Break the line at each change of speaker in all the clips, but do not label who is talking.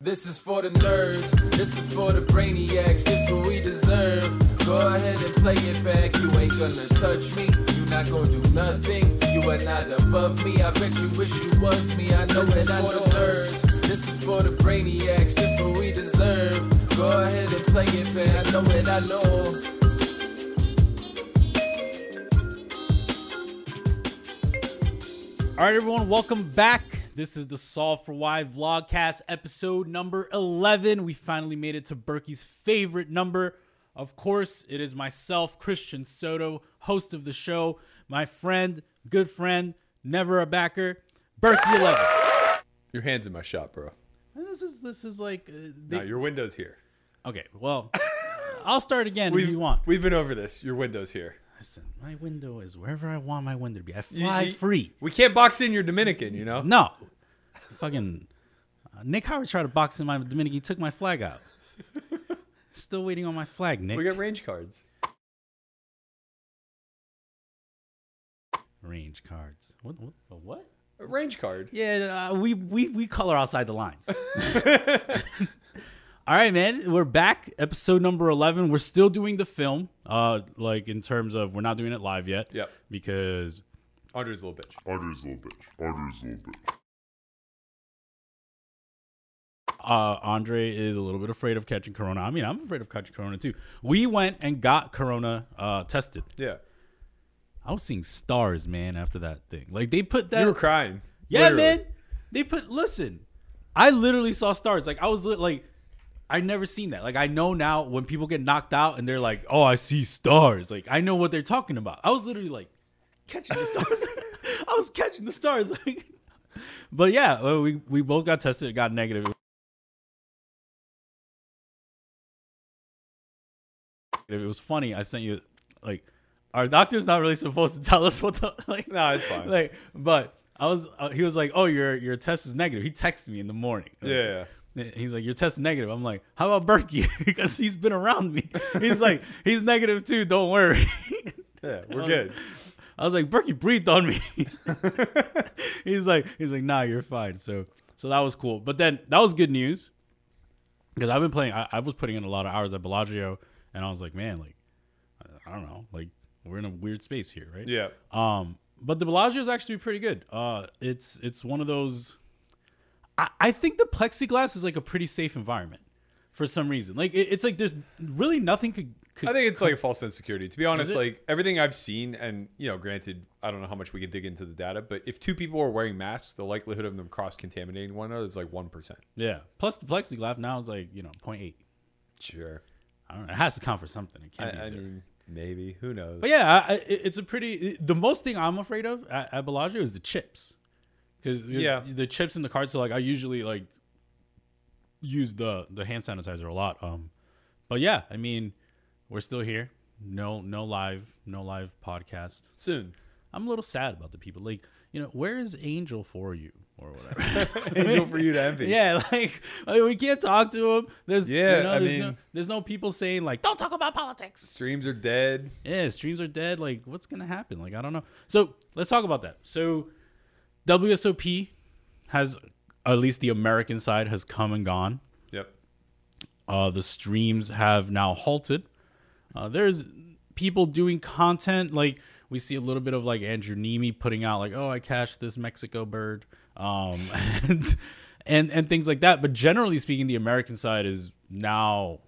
This is for the nerds, this is for the brainiacs, this is what we deserve. Go ahead and play it back, you ain't gonna touch me, you not gonna do nothing, you are not above me. I bet you wish you was me, I know that I know nerds. This is for the brainiacs, this is what we deserve. Go ahead and play it back, I know it, I know.
All right, everyone, welcome back. This is the Solve for Why vlogcast episode number 11. We finally made it to Berkey's favorite number. Of course, it is myself, Christian Soto, host of the show, my friend, good friend, never a backer, Berkey 11.
Your hands in my shop, bro.
This is this is like uh,
No, your window's here.
okay. Well, I'll start again
We've,
if you want.
We've been over this. Your window's here.
Listen, my window is wherever I want my window to be. I fly
you-
free.
We can't box in your Dominican, you know?
No, fucking uh, Nick Howard tried to box in my Dominican. He took my flag out. Still waiting on my flag, Nick.
We got range cards.
range cards. What? What? a What?
A range card.
Yeah, uh, we we we color outside the lines. All right, man. We're back. Episode number eleven. We're still doing the film. Uh, like in terms of we're not doing it live yet.
Yep.
Because
Andre's a little bitch.
Andre's a little bitch. Andre's a little bitch.
uh, Andre is a little bit afraid of catching corona. I mean, I'm afraid of catching corona too. We went and got corona uh, tested.
Yeah.
I was seeing stars, man. After that thing, like they put that.
you were crying.
Yeah,
Literally.
man. They put listen. I literally saw stars. Like I was lit, like I never seen that. Like I know now when people get knocked out and they're like, "Oh, I see stars." Like I know what they're talking about. I was literally like catching the stars. I was catching the stars like But yeah, we we both got tested, it got negative. It was funny. I sent you like our doctor's not really supposed to tell us what the like
No, it's fine.
like but i was uh, he was like oh your your test is negative he texted me in the morning Like,
Yeah,
he's like your test is negative i'm like how about berkey because he's been around me he's like he's negative too don't worry
Yeah, we're good.
i was like berkey breathed on me he's like he's like nah you're fine so so that was cool but then that was good news because i've been playing I, I was putting in a lot of hours at bellagio and i was like man like i don't know like we're in a weird space here right
Yeah.
um, but the Bellagio is actually pretty good. Uh, it's it's one of those. I, I think the plexiglass is like a pretty safe environment for some reason. Like it, it's like there's really nothing could. could
I think it's like a false sense of security. To be honest, like everything I've seen, and you know, granted, I don't know how much we can dig into the data, but if two people are wearing masks, the likelihood of them cross contaminating one another is like one percent.
yeah. Plus the plexiglass now is like you know 0.8.
Sure.
I don't know. It has to count for something. It can't be
I mean, maybe. Who knows?
But yeah, I, I, it- it's a pretty. The most thing I'm afraid of at, at Bellagio is the chips, because
Yeah.
the chips in the cards. So like, I usually like use the the hand sanitizer a lot. Um, but yeah, I mean, we're still here. No, no live, no live podcast.
Soon.
I'm a little sad about the people. Like, you know, where is Angel for you or whatever?
Angel for you to envy.
yeah, like, like, we can't talk to him. There's
Yeah,
you know,
I
there's no
mean-
there's no people saying like, don't talk about politics
Streams are dead.
yeah, streams are dead. Like, what's gonna happen? Like, I don't know. So let's talk about that. So WSOP has at least the American side has come and gone.
Yep.
Uh, the streams have now halted. Uh, there's people doing content like we see a little bit of like Andrew Neeme putting out like, oh, I cashed this Mexico bird, um, and, and and things like that. But generally speaking, the American side is now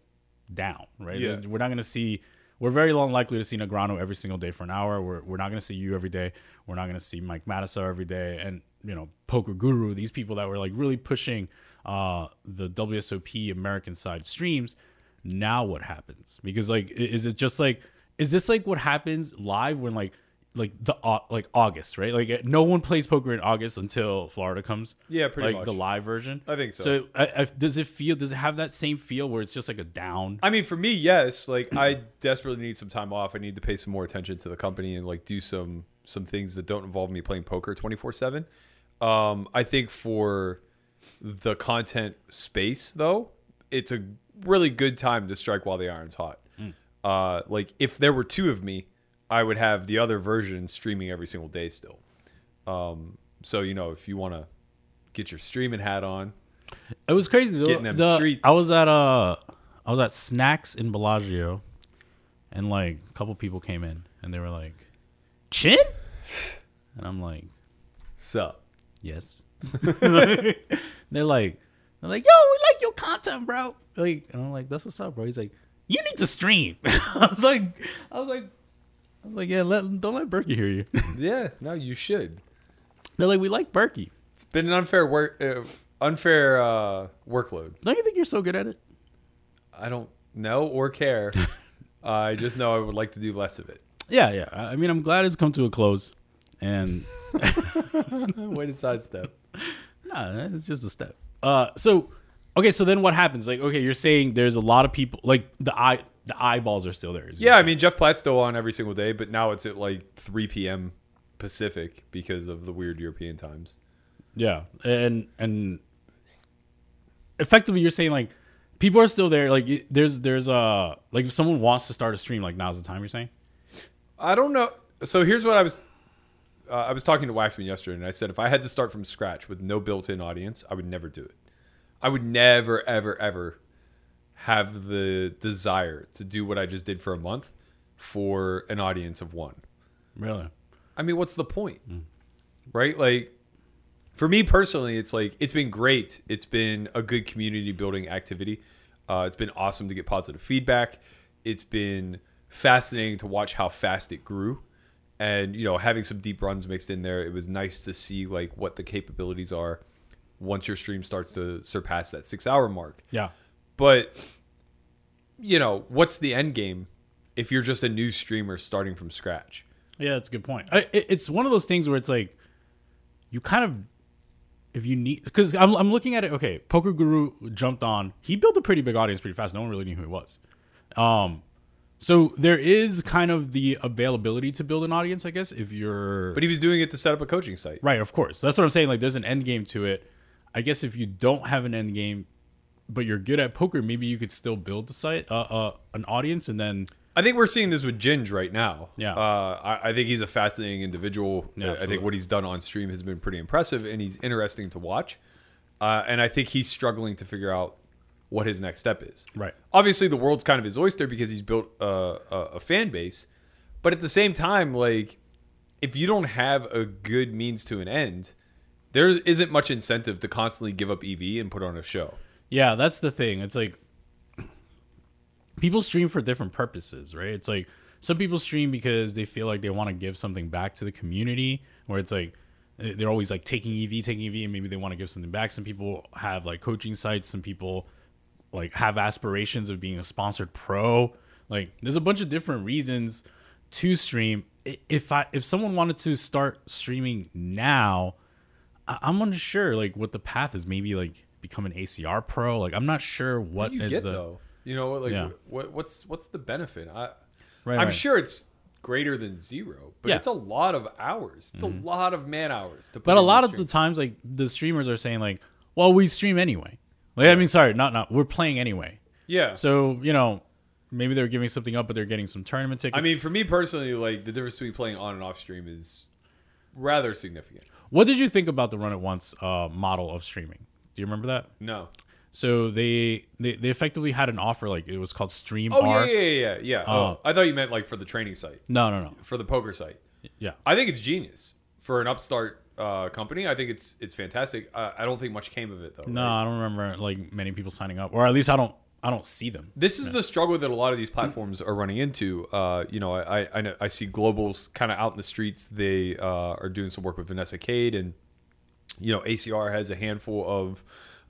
down. Right?
Yeah.
There's- We're not going to see. We're very unlikely to see Negreanu every single day for an hour. We're, we're not going to see you every day. We're not going to see Mike Matusow every day, and you know Poker Guru. These people that were like really pushing uh, the WSOP American side streams. Now what happens? Because like, is it just like, is this like what happens live when like, like the like August, right? Like no one plays poker in August until Florida comes.
Yeah, pretty
like
much.
the live version.
I think so.
So I, I, does it feel? Does it have that same feel where it's just like a down?
I mean, for me, yes. Like, I desperately need some time off. I need to pay some more attention to the company and like do some some things that don't involve me playing poker twenty four seven. Um, I think for the content space, though, it's a really good time to strike while the iron's hot. Uh, like, if there were two of me, I would have the other version streaming every single day still. Um, so you know, if you want to get your streaming hat on,
It was crazy.
Getting them
The-
streets.
I was at uh, I was at Snacks in Bellagio, and like a couple people came in, and they were like, "Chin," and I'm like,
Sup?
"Yes." they're like, they're like, "Yo, we like your content, bro." Like, and I'm like, "That's what's up, bro." He's like, "You need to stream." I was like, I was like, I was like, "Yeah, let don't let Berkey hear you."
Yeah, no, you should.
they're like, "We like Berkey."
It's been an unfair work, uh, unfair uh, workload.
Don't you think you're so good at it?
I don't know or care. I just know I would like to do less of it.
Yeah, yeah. I I mean, I'm glad it's come to a close, and
Way to sidestep.
Nah, it's just a step. Uh, so okay, so then what happens? Like, okay, you're saying there's a lot of people, like the eye, the eyeballs are still there.
Yeah, I mean Jeff Platt's still on every single day, but now it's at like 3 p.m. Pacific because of the weird European times.
yeah, and and effectively, you're saying like people are still there. Like, there's there's uh like if someone wants to start a stream, like now's the time. You're saying.
I don't know. So here's what I was. Uh, I was talking to Waxman yesterday, and I said if I had to start from scratch with no built-in audience, I would never do it. I would never, ever, ever have the desire to do what I just did for a month for an audience of one.
Really?
I mean, what's the point? Right? Like, for me personally, it's like, it's been great. It's been a good community building activity. Uh, it's been awesome to get positive feedback. It's been fascinating to watch how fast it grew. And, you know, having some deep runs mixed in there, it was nice to see, like, what the capabilities are once your stream starts to surpass that six hour mark.
Yeah.
But you know, what's the end game if you're just a new streamer starting from scratch?
Yeah, that's a good point. I, it, it's one of those things where it's like you kind of if you need because I'm I'm looking at it. Okay, Poker Guru jumped on. He built a pretty big audience pretty fast. No one really knew who he was. Um, so there is kind of the availability to build an audience, I guess, if you're
But he was doing it to set up a coaching site.
right. Of course, that's what I'm saying. Like, there's an end game to it. I guess if you don't have an end game, but you're good at poker, maybe you could still build the site, uh, uh an audience, and then
I think we're seeing this with Ginge right now.
Yeah.
Uh, I, I think he's a fascinating individual.
Yeah,
I- think what he's done on stream has been pretty impressive and he's interesting to watch. Uh, and I think he's struggling to figure out what his next step is.
Right.
Obviously, the world's kind of his oyster because he's built a, a, a fan base. But at the same time, like, if you don't have a good means to an end, there isn't much incentive to constantly give up EV and put on a show.
Yeah, that's the thing. It's like people stream for different purposes, right? It's like some people stream because they feel like they want to give something back to the community, where it's like eh, they're always like taking EV, taking EV, and maybe they want to give something back. Some people have like coaching sites. Some people like have aspirations of being a sponsored pro. Like there's a bunch of different reasons to stream. If I if someone wanted to start streaming now, I'm unsure like what the path is. Maybe like become an ACR pro. Like I'm not sure what
What
is
get
the
though? You know, like
Yeah.
what, what's what's the benefit? I,
Right,
I'm
right.
sure it's greater than zero, but
Yeah. Mm-hmm.
it's a lot of hours. It's a lot of man hours to. Put
But a lot of the times, like the streamers are saying, like, "Well, we stream anyway." Like, I mean, sorry, not not. We're playing anyway.
yeah.
So you know, maybe they're giving something up, but they're getting some tournament tickets.
I mean, for me personally, like the difference between playing on and off stream is rather significant.
what did you think about the run at once uh, model of streaming? Do you remember that?
No.
So they, they they effectively had an offer, like it was called Stream
Oh
R.
yeah, yeah, yeah, yeah. yeah.
Uh,
oh, I thought you meant like for the training site,
No, no, no.
for the poker site.
Yeah,
I think it's genius for an upstart uh, company. I think it's it's fantastic. Uh, I don't think much came of it though.
no,
right?
I don't remember like many people signing up, or at least I don't I don't see them.
This is the struggle that a lot of these platforms are running into. Uh, you know, I I, know, I see globals kind of out in the streets. They uh, are doing some work with Vanessa Kade, and you know, ACR has a handful of,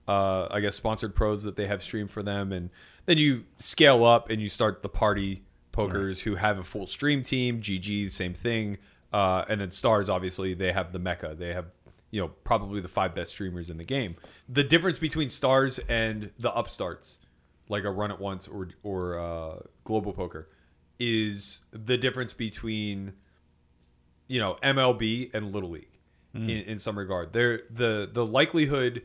uh, I guess, sponsored pros that they have streamed for them, and then you scale up and you start the party pokers who have a full stream team. GG, same thing, uh, and then stars. Obviously, they have the mecca. They have you know probably the five best streamers in the game. The difference between stars and the upstarts like a run at once or or uh, global poker is the difference between you know MLB and Little League Mm. in, in some regard. There the the likelihood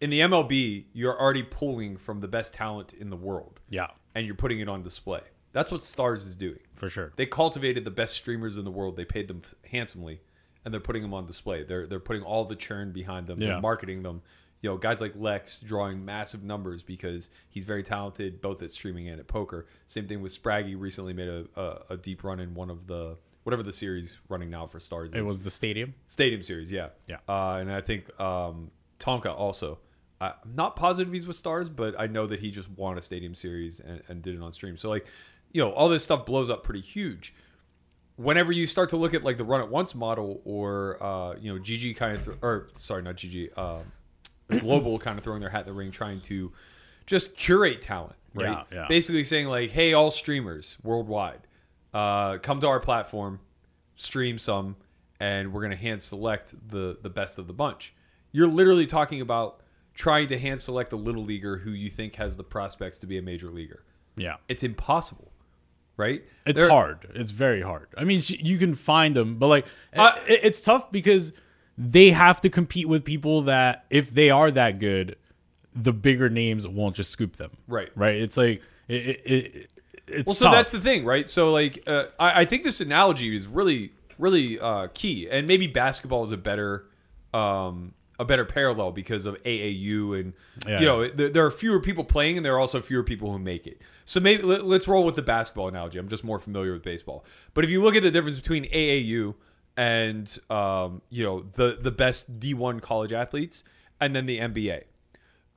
in the MLB you're already pulling from the best talent in the world
Yeah,
and you're putting it on display. That's what Stars is doing.
for sure.
They cultivated the best streamers in the world. They paid them handsomely, and they're putting them on display. They're they're putting all the churn behind them.
Yeah.
They're marketing them. you know guys like Lex drawing massive numbers because he's very talented both at streaming and at poker. Same thing with Spraggy. Recently made a, a, a deep run in one of the whatever the series running now for Stars.
It was the stadium.
Stadium Series, yeah,
Yeah.
Uh, and I think um, Tonka also. I- I'm not positive he's with Stars, but I know that he just won a Stadium Series and, and did it on stream. So like, you know, all this stuff blows up pretty huge. Whenever you start to look at like the run at once model, or uh, you know, GG kind of, th- or sorry, not GG, um, Global kind of throwing their hat in the ring, trying to just curate talent, right?
Yeah, yeah.
Basically saying like, hey, all streamers worldwide, uh, come to our platform, stream some, and we're gonna hand select the the best of the bunch. You're literally talking about trying to hand select a little leaguer who you think has the prospects to be a major leaguer.
Yeah.
It's impossible, right?
It's hard. It's very hard. I mean, you can find them, but like,
Uh,
it, it's tough because they have to compete with people that, if they are that good, the bigger names won't just scoop them.
Right.
Right. It's like it. it, it it's
Well, so
tough.
that's the thing, right? So, like, uh, I, I think this analogy is really, really uh, key, and maybe basketball is a better, um, a better parallel because of AAU, and
Yeah.
you know, there, there are fewer people playing, and there are also fewer people who make it. So maybe let, let's roll with the basketball analogy. I'm just more familiar with baseball, but if you look at the difference between AAU and um, you know the the best D1 college athletes, and then the NBA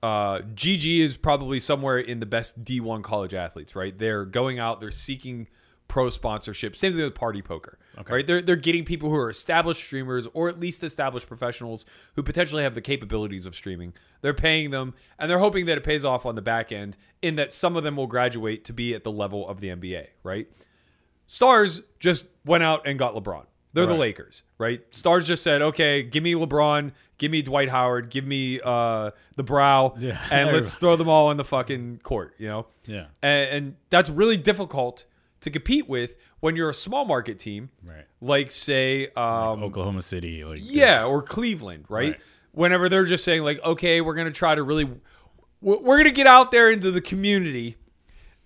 uh, GG is probably somewhere in the best D1 college athletes, right? They're going out, they're seeking pro sponsorship. Same thing with party poker, okay. right? They're, they're getting people who are established streamers or at least established professionals who potentially have the capabilities of streaming. They're paying them and they're hoping that it pays off on the back end in that some of them will graduate to be at the level of the NBA, right? Stars just went out and got LeBron. They're the Lakers, right? Stars just said, "Okay, give me LeBron, give me Dwight Howard, give me uh, the Brow,
Yeah.
and let's throw them all on the fucking court." You know,
Yeah.
and, and that's really difficult to compete with when you're a small market team,
Right.
like say, um,
Oklahoma City. Like
yeah, or Cleveland, right?
Right.
Whenever they're just saying like, okay, we're gonna try to really, we're we're gonna get out there into the community,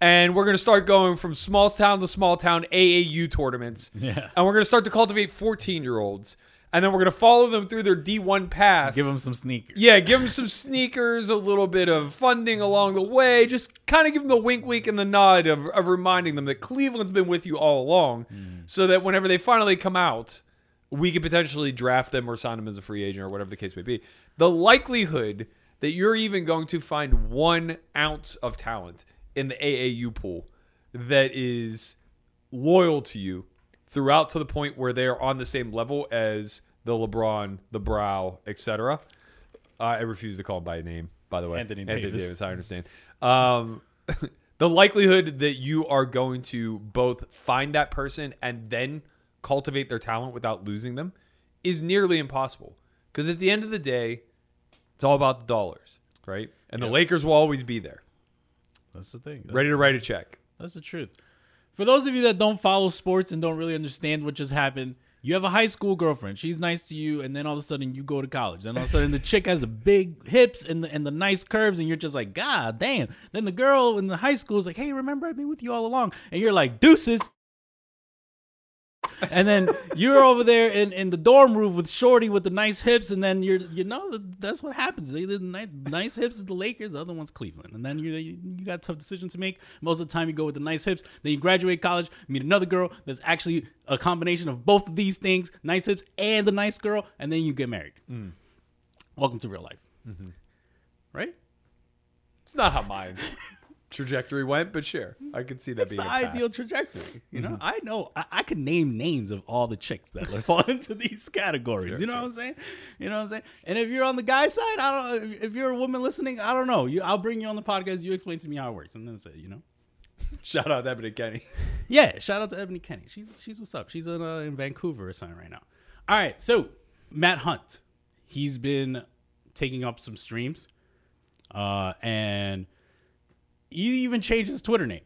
and we're gonna start going from small town to small town AAU tournaments,
Yeah.
and we're gonna start to cultivate 14 year olds, and then we're gonna follow them through their D1 path.
Give them some sneakers.
yeah, give them some sneakers, a little bit of funding along the way. Just kind of give them the wink, wink, and the nod of, of reminding them that Cleveland's been with you all along, mm. so that whenever they finally come out, we could potentially draft them or sign them as a free agent or whatever the case may be. The likelihood that you're even going to find one ounce of talent in the AAU pool that is loyal to you throughout to the point where they're on the same level as the LeBron, the Brow, etc. I refuse to call him by name, by the way.
Anthony Davis.
I understand. Um, the likelihood that you are going to both find that person and then cultivate their talent without losing them is nearly impossible. Because at the end of the day, it's all about the dollars, right? And the Lakers will always be there,
That's the thing.
ready to write a check.
That's the truth. For those of you that don't follow sports and don't really understand what just happened, you have a high school girlfriend. She's nice to you, and then all of a sudden you go to college. Then all of a sudden the chick has the big hips and the and the nice curves, and you're just like, God damn. Then the girl in the high school is like, Hey, remember I've been with you all along, and you're like, Deuces. And then you're over there in, in the dorm room with Shorty with the nice hips, and then you're you know that's what happens. They the nice, nice hips is the Lakers, the other one's Cleveland, and then you you got tough decision to make. Most of the time, you go with the nice hips. Then you graduate college, meet another girl that's actually a combination of both of these things, nice hips and the nice girl, and then you get married. Mm. Welcome to real life, mm-hmm. right?
It's not how my trajectory went, but sure, I could see that
It's
being
the ideal trajectory. You know, I know I, I can name names of all the chicks that would fall into these categories. you know what I'm saying? You know what I'm saying? And if you're on the guy side, I don't. If you're a woman listening, I don't know. You, I'll bring you on the podcast. You explain to me how it works, and then say, you know.
Shout out to Ebony Kenney.
Yeah, shout out to Ebony Kenney. She's she's what's up. She's in, uh, in Vancouver or something right now. All right, so Matt Hunt, he's been taking up some streams, uh, and he even changed his Twitter name.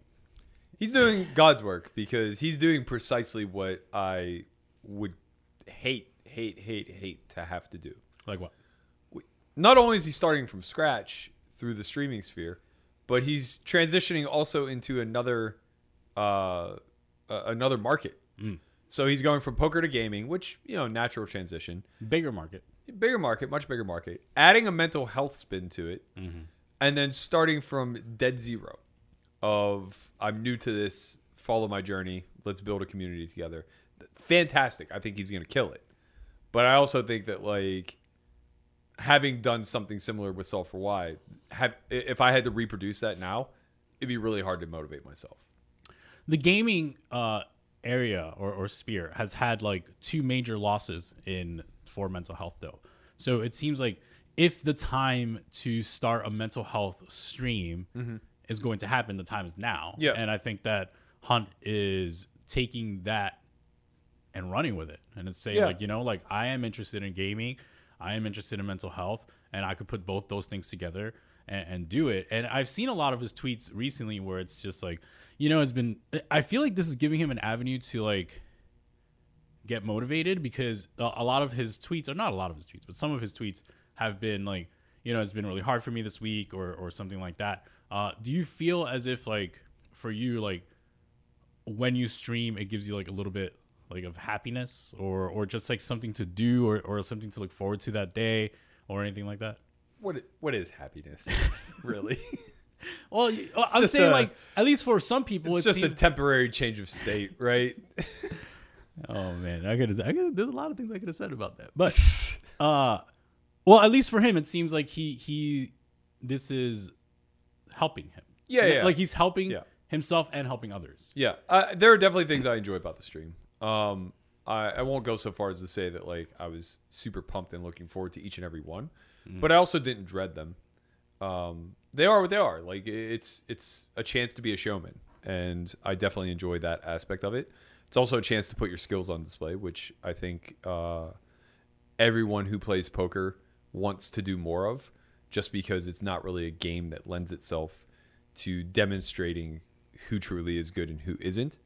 He's doing God's work because he's doing precisely what I would hate, hate, hate, hate to have to do.
Like what?
Not only is he starting from scratch through the streaming sphere, but he's transitioning also into another uh, uh, another market. So he's going from poker to gaming, which you know, natural transition.
Bigger market.
bigger market, much bigger market. Adding a mental health spin to it, and then starting from dead zero of I'm new to this, follow my journey, let's build a community together. Fantastic. I think he's going to kill it. But I also think that like having done something similar with Solve for Why, have if I had to reproduce that now, it'd be really hard to motivate myself.
the gaming uh, area or, or sphere has had like two major losses in for mental health though so it seems like if the time to start a mental health stream is going to happen the time is now
Mm-hmm. Yeah.
and i think that hunt is taking that and running with it and it's saying
Yeah.
like you know like i am interested in gaming i am interested in mental health and i could put both those things together and, and do it and i've seen a lot of his tweets recently where it's just like you know it's been i feel like this is giving him an avenue to like get motivated because a a lot of his tweets or not a lot of his tweets but some of his tweets have been like you know it's been really hard for me this week or or something like that uh do you feel as if like for you like when you stream it gives you like a little bit like of happiness or or just like something to do or, or something to look forward to that day or anything like that
What what is happiness, really?
well well, i'm saying
a-
like at least for some people
It's
it
just a temporary change of state, right?
oh man i could i could there's a lot of things i could have said about that but uh well at least for him it seems like he he this is helping him
Yeah,
Like-
yeah.
like he's helping
Yeah.
himself and helping others
Yeah, uh, there are definitely things I enjoy about the stream. Um, I, I won't go so far as to say that like I was super pumped and looking forward to each and every one, but I also didn't dread them. Um, they are what they are. Like it's it's a chance to be a showman, and I definitely enjoy that aspect of it. It's also a chance to put your skills on display, which I think uh, everyone who plays poker wants to do more of, just because it's not really a game that lends itself to demonstrating who truly is good and who isn't.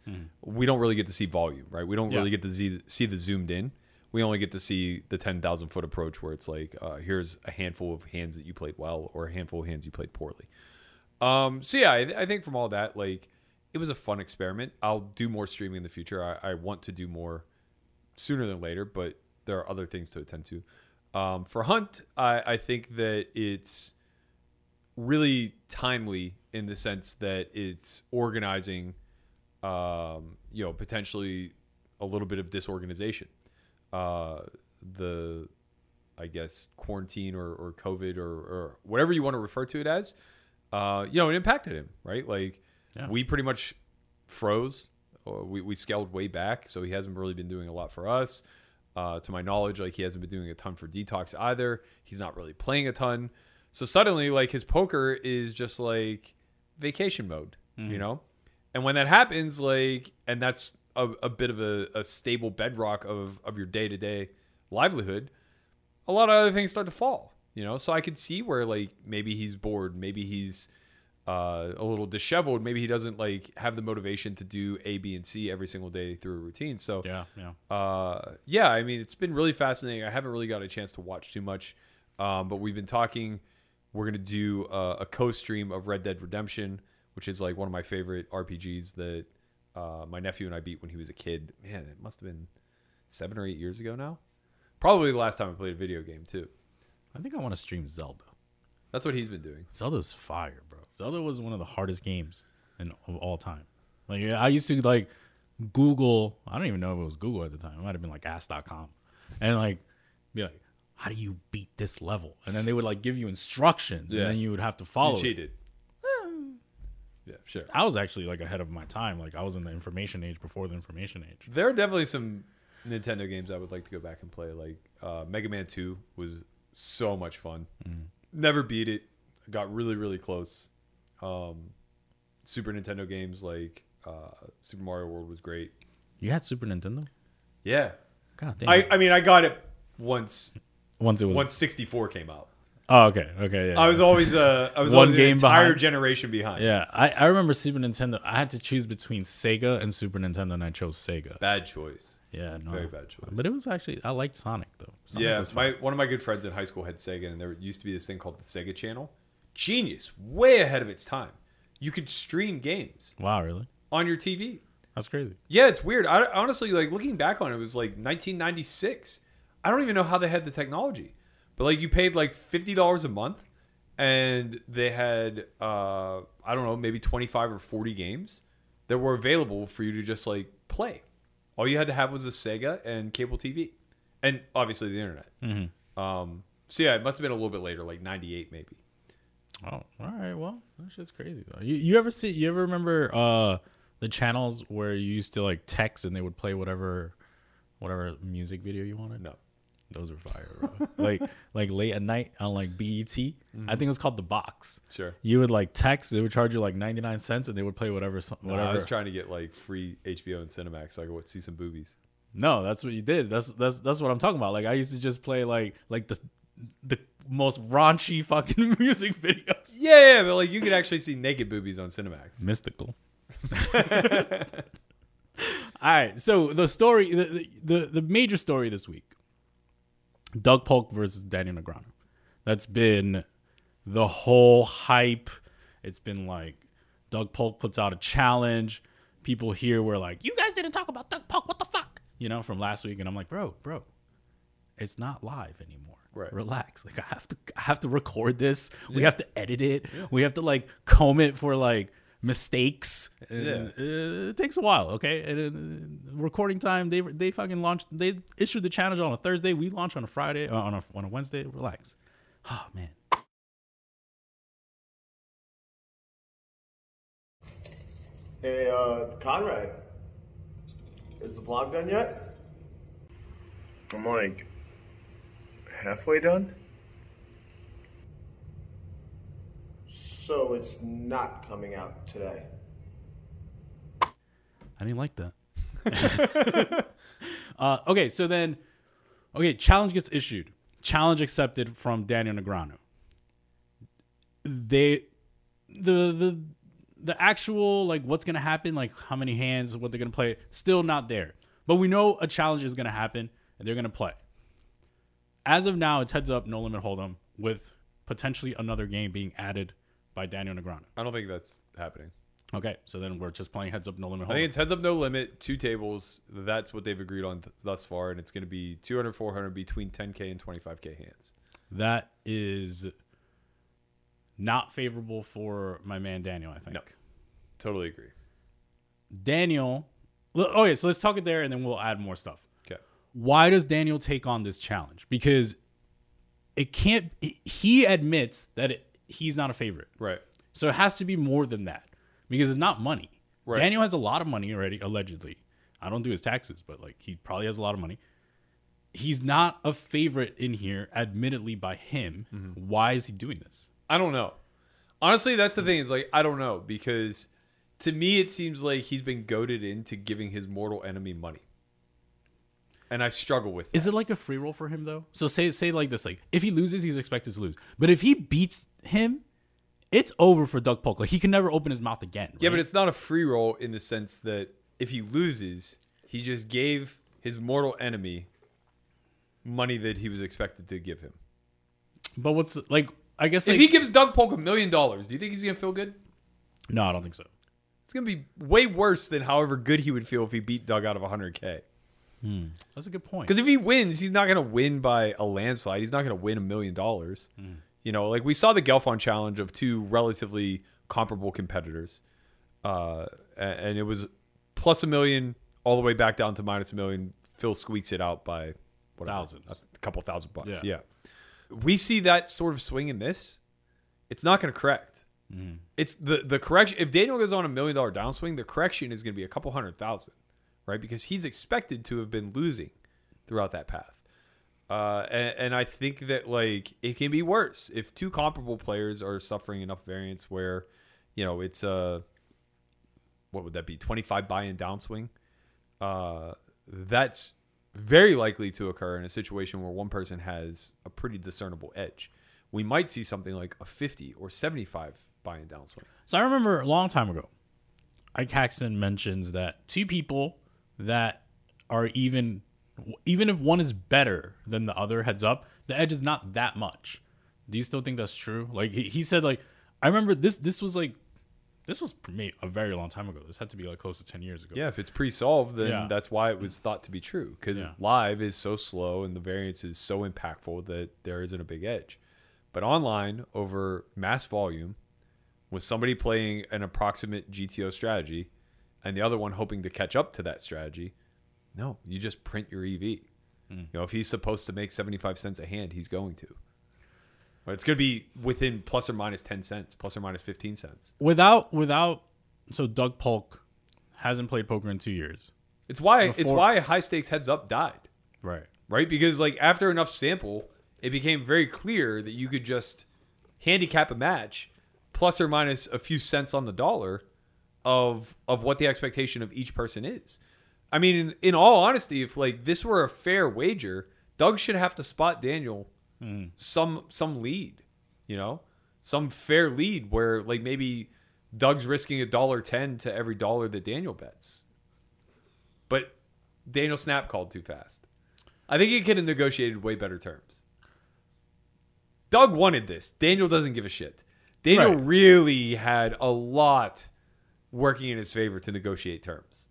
We don't really get to see volume, right? We don't
Yeah.
really get to see see the zoomed in. We only get to see the ten thousand foot approach, where it's like, uh, here's a handful of hands that you played well, or a handful of hands you played poorly. Um, so yeah, I, I think from all that, like, it was a fun experiment. I'll do more streaming in the future. I, I want to do more sooner than later, but there are other things to attend to. Um, for Hunt, I, I think that it's really timely in the sense that it's organizing, um, you know, potentially a little bit of disorganization. Uh, the, I guess, quarantine or, or COVID or, or whatever you want to refer to it as, uh, you know, it impacted him, right? Like,
Yeah.
we pretty much froze. We, we scaled way back, so he hasn't really been doing a lot for us. Uh, to my knowledge, like he hasn't been doing a ton for detox either. He's not really playing a ton. So suddenly, like his poker is just like vacation mode, you know. And when that happens, like, and that's a, a bit of a, a stable bedrock of of your day to day livelihood. A lot of other things start to fall, you know. So I could see where like maybe he's bored, maybe he's uh, a little disheveled. Maybe he doesn't like have the motivation to do A, B, and C every single day through a routine. So
yeah yeah
uh, yeah, I mean, it's been really fascinating. I haven't really got a chance to watch too much, um, but we've been talking. We're gonna do uh, a co-stream of Red Dead Redemption, which is like one of my favorite RPGs that uh, my nephew and I beat when he was a kid. Man, it must have been seven or eight years ago now. Probably the last time I played a video game too.
i think i want to stream zelda
That's what he's been doing.
Zelda's fire, bro. Zelda was one of the hardest games in, of all time. Like I used to like Google. I don't even know if it was Google at the time. It might have been like Ask.com, and like be like, "How do you beat this level?" And then they would like give you instructions,
Yeah.
and then you would have to follow.
You
it.
cheated.
Hmm.
yeah, sure.
I was actually like ahead of my time. Like I was in the information age before the information age.
There are definitely some Nintendo games I would like to go back and play. Like uh, Mega Man Two was so much fun. Never beat it. Got really really close. Um, Super Nintendo games like uh, Super Mario World was great.
You had Super Nintendo?
Yeah,
God damn.
I I mean I got it once
once it was.
once 64 came out.
oh, okay, okay, yeah.
I was always uh I was
One
always
game
an entire
behind.
generation behind.
Yeah, I, I remember Super Nintendo. I had to choose between Sega and Super Nintendo, and I chose Sega.
Bad choice.
Yeah, no.
Very bad choice.
But it was actually I liked Sonic though. Sonic
yeah, my one of my good friends in high school had Sega, and there used to be this thing called the Sega Channel. Genius, way ahead of its time. You could stream games
wow, really?
on your TV.
That's crazy.
Yeah, it's weird. I honestly like looking back on it, it was like 1996. I don't even know how they had the technology, but like you paid like fifty dollars a month, and they had uh, I don't know maybe twenty five or forty games that were available for you to just like play. All you had to have was a Sega and cable TV, and obviously the internet.
Mm-hmm.
Um, so yeah, it must have been a little bit later, like ninety eight maybe.
Oh, all right. Well, that shit's crazy though. You, you ever see? You ever remember uh the channels where you used to like text and they would play whatever, whatever music video you wanted?
No.
Those were fire, bro. like like late at night on like BET. I think it was called the box.
Sure.
You would like text. They would charge you like ninety nine cents, and they would play whatever.
No,
Whatever.
I was trying to get like free HBO and Cinemax so I could see some boobies.
No, that's what you did. That's that's that's what I'm talking about. Like I used to just play like like the the most raunchy fucking music videos.
Yeah, yeah, but like you could actually see naked boobies on Cinemax.
Mystical. All right, so the story, the, the the major story this week, Doug Polk versus Daniel Negreanu. That's been the whole hype. It's been like Doug Polk puts out a challenge. People here were like, "You guys didn't talk about Doug Polk. What the fuck?" You know, from last week, and I'm like, "Bro, bro, it's not live anymore.
Right.
Relax. Like I have to I have to record this. We have to edit it. We have to like comb it for like mistakes. And, uh, it takes a while, okay? And uh, recording time they they fucking launched they issued the challenge on a Thursday. We launch on a Friday uh, on a on a Wednesday. Relax. Oh man.
Hey, uh, Conrad, is the vlog done yet? I'm like halfway done. So it's not coming out today.
I didn't like that. uh, okay, so then, okay, challenge gets issued. Challenge accepted from Daniel Negreanu. They, the the the actual like what's gonna happen, like how many hands, what they're gonna play, still not there. But we know a challenge is gonna happen, and they're gonna play. As of now, it's heads up, no limit hold'em, with potentially another game being added by Daniel Negreanu.
I don't think that's happening.
Okay, so then we're just playing heads up, no limit
I think
hold'em.
it's heads up, no limit, two tables. That's what they've agreed on th- thus far, and it's going to be 200, 400 between 10k and 25k hands.
That is not favorable for my man Daniel, I think.
No. Totally agree.
Daniel, okay, so let's talk it there and then we'll add more stuff. Why does Daniel take on this challenge? Because it can't, he admits that it, he's not a favorite.
Right.
So it has to be more than that because it's not money.
Right.
Daniel has a lot of money already, allegedly. I don't do his taxes, but like he probably has a lot of money. He's not a favorite in here, admittedly by him.
Mm-hmm.
Why is he doing this?
I don't know. Honestly, that's the thing. Is like I don't know because to me it seems like he's been goaded into giving his mortal enemy money, and I struggle with.
Is it like a free roll for him though? So say say like this, like if he loses, he's expected to lose. But if he beats him, it's over for Doug Polk. Like he can never open his mouth again.
Yeah, but it's not a free roll in the sense that if he loses, he just gave his mortal enemy money that he was expected to give him.
but what's like? I guess
If
like
he gives Doug Polk a million dollars, do you think he's gonna feel good?
no, I don't think so.
It's gonna be way worse than however good he would feel if he beat Doug out of 100k. Hmm.
That's a good point.
Because if he wins, he's not gonna win by a landslide. He's not gonna win a million dollars. Hmm. You know, like we saw the Galfond challenge of two relatively comparable competitors, uh, and it was plus a million all the way back down to minus a million. Phil squeaks it out by whatever,
Thousands.
a couple thousand bucks.
Yeah.
Yeah. we see that sort of swing in this. It's not going to correct. Hmm. It's the the correction. If Daniel goes on a million dollar downswing, the correction is going to be a couple hundred thousand, right? Because he's expected to have been losing throughout that path. Uh, and, and I think that like it can be worse if two comparable players are suffering enough variance where, you know, it's a what would that be twenty five buy in downswing. Uh, that's very likely to occur in a situation where one person has a pretty discernible edge. We might see something like a fifty or seventy five buy in downswing.
So I remember a long time ago, Ike Haxton mentions that two people that are even, even if one is better than the other heads up, the edge is not that much. Do you still think that's true? Like he, he said, like I remember this. This was like This was made a very long time ago. This had to be like close to ten years ago.
Yeah, if it's pre-solved, then
Yeah.
that's why it was thought to be true. Because
Yeah.
live is so slow and the variance is so impactful that there isn't a big edge. But online, over mass volume, with somebody playing an approximate GTO strategy, and the other one hoping to catch up to that strategy, no, you just print your EV. Hmm. You know, if he's supposed to make seventy-five cents a hand, he's going to. But it's going to be within plus or minus ten cents, plus or minus fifteen cents.
Without without so Doug Polk hasn't played poker in two years.
It's why it's why high stakes heads up died.
Right.
right? Because like after enough sample, it became very clear that you could just handicap a match plus or minus a few cents on the dollar of of what the expectation of each person is. I mean, in, in all honesty, if like this were a fair wager, Doug should have to spot Daniel mm. some some lead, you know, some fair lead where like maybe Doug's risking a dollar ten to every dollar that Daniel bets. But Daniel snap called too fast. I think he could have negotiated way better terms. Doug wanted this. Daniel doesn't give a shit. Daniel
Right.
really had a lot working in his favor to negotiate terms.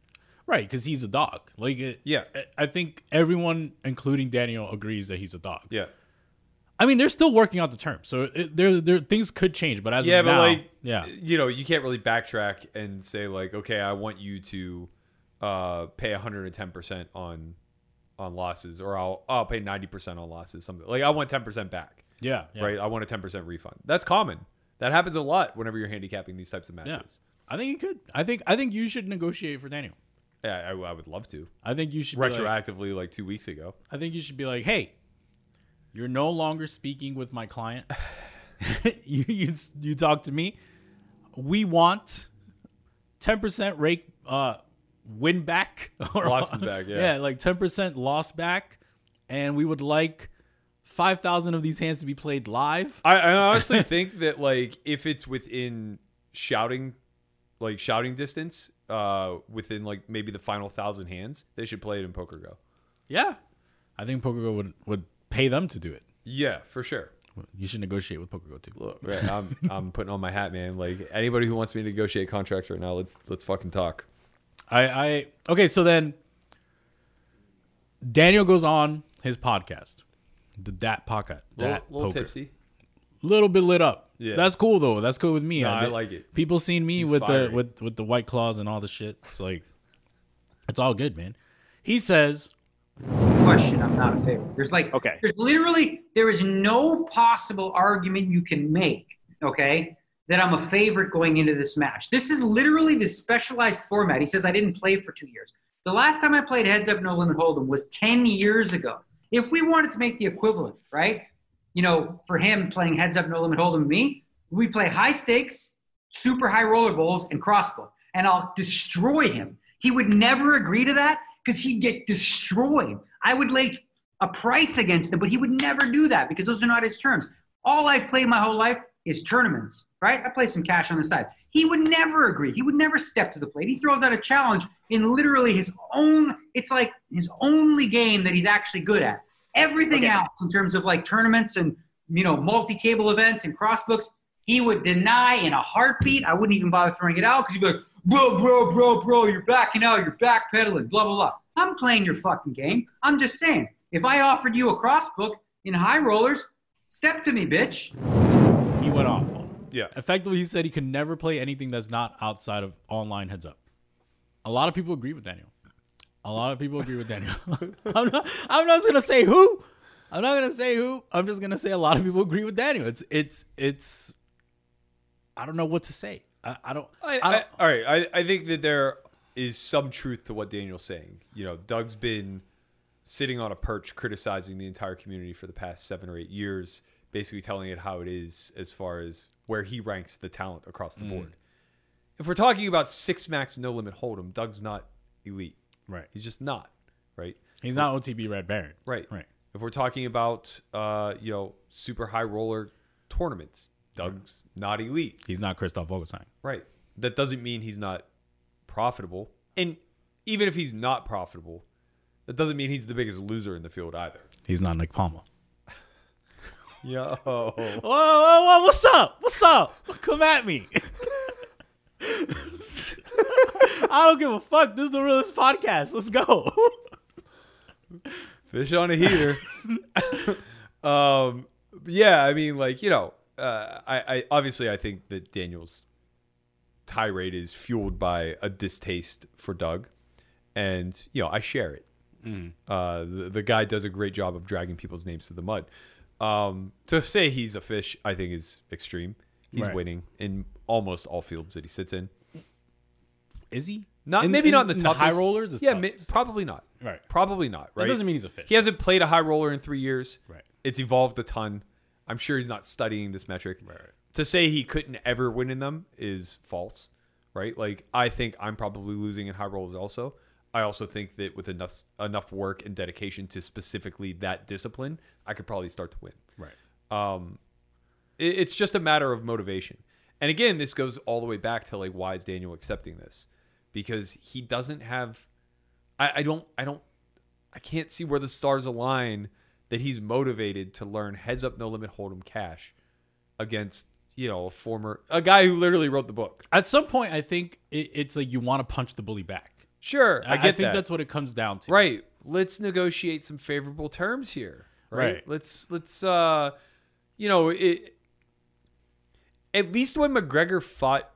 Right, because he's a dog. Like, it,
Yeah.
I- think everyone, including Daniel, agrees that he's a dog.
Yeah.
I mean, they're still working out the terms, so it, there, there, things could change. But as
Yeah,
of
but
now,
like,
yeah,
you know, you can't really backtrack and say like, okay, I want you to uh, pay 110 percent on on losses, or I'll I'll pay 90 percent on losses. Something like I want 10 percent back,
yeah, yeah.
right? I want a 10 percent refund. That's common. That happens a lot whenever you're handicapping these types of
Yeah,
matches.
I think you could. I think, I think you should negotiate for Daniel.
Yeah, I, I would love to.
I think you should be like,
Retroactively, like two weeks ago.
I think you should be like, hey, you're no longer speaking with my client. you, you you talk to me. We want ten percent rake uh win back or
Losses back, yeah.
like ten percent loss back, and we would like five thousand of these hands to be played live.
I, I honestly think that like if it's within shouting, like shouting distance, uh, within like maybe the final thousand hands, they should play it in PokerGo.
Yeah, I think PokerGo would would pay them to do it.
Yeah, for sure.
You should negotiate with PokerGo too.
Look, right, I'm I'm putting on my hat, man. Like anybody who wants me to negotiate contracts right now, let's let's fucking talk.
I, I okay, so then Daniel goes on his podcast, the Dat podcast,
Little, little
Poker.
tipsy.
little bit lit up.
Yeah.
that's cool though. That's cool with me.
No, I
did-
like it.
People seen me
He's
with
fiery.
the with with the white claws and all the shit. It's like it's all good, man. He says,
question, I'm not a favorite. There's like,
Okay.
there's literally, there is no possible argument you can make, okay, that I'm a favorite going into this match. This is literally the specialized format. He says I didn't play for two years. The last time I played Heads Up No Limit Hold'em was 10 years ago. If we wanted to make the equivalent, right? You know, for him playing Heads Up No Limit Hold'em, me, we play high stakes, super high roller bowls, and crossbook, and I'll destroy him. He would never agree to that because he'd get destroyed. I would lay a price against him, but he would never do that because those are not his terms. All I've played my whole life is tournaments, right? I play some cash on the side. He would never agree. He would never step to the plate. He throws out a challenge in literally his own, it's like his only game that he's actually good at. Everything
Okay.
else in terms of like tournaments and, you know, multi-table events and crossbooks, he would deny in a heartbeat. I wouldn't even bother throwing it out because he'd be like, bro, bro, bro, bro, you're backing out, you're backpedaling, blah, blah, blah. I'm playing your fucking game. I'm just saying, if I offered you a crossbook in high rollers, step to me, bitch.
he went off.
Yeah.
Effectively, he said he could never play anything that's not outside of online heads up. A lot of people agree with Daniel. A lot of people agree with Daniel. I'm not. I'm not gonna say who. I'm not gonna say who. I'm just gonna say a lot of people agree with Daniel. It's it's it's. I don't know what to say. I, I don't.
I,
I
I,
don't.
all right, I, I think that there is some truth to what Daniel's saying. You know, Doug's been sitting on a perch criticizing the entire community for the past seven or eight years, basically telling it how it is as far as where he ranks the talent across the mm. board. If we're talking about six max no limit hold'em, Doug's not elite.
Right.
He's just not right.
He's not OTB Red Baron.
Right.
Right.
If we're talking about uh, you know super high roller tournaments, Doug's not elite.
He's not Christoph Vogelsang.
Right. That doesn't mean he's not profitable. And even if he's not profitable, that doesn't mean he's the biggest loser in the field either.
He's not Nick Palma.
Yo.
Whoa, whoa, whoa! What's up? What's up? Come at me. I don't give a fuck. This is the realest podcast. Let's go.
Fish on a heater. um, yeah, I mean, like you know, uh, I, I obviously I think that Daniel's tirade is fueled by a distaste for Doug, and you know I share it. Uh, the, the guy does a great job of dragging people's names to the mud. Um, to say he's a fish, I think is extreme. He's
Right.
winning in almost all fields that he sits in.
Is he?
Not
In-
maybe
in-
not in the
in
toughest.
high rollers,
Yeah, ma- probably not.
Right.
Probably not. Right.
That doesn't mean he's a fish.
He hasn't played a high roller in three years.
Right.
It's evolved a ton. I'm sure he's not studying this metric.
Right, right.
To say he couldn't ever win in them is false. Right. Like I think I'm probably losing in high rollers also. I also think that with enough enough work and dedication to specifically that discipline, I could probably start to win.
Right.
Um, it- it's just a matter of motivation. And again, this goes all the way back to like why is Daniel accepting this? Because he doesn't have. I, I don't. I don't. I can't see where the stars align that he's motivated to learn heads up, no limit, hold'em cash against you know a former a guy who literally wrote the book.
At some point, I think it, it's like you want to punch the bully back.
Sure, I,
I, think
that.
that's what it comes down to.
right. Let's negotiate some favorable terms here. Right.
Right.
Let's let's uh, you know it. At least when McGregor fought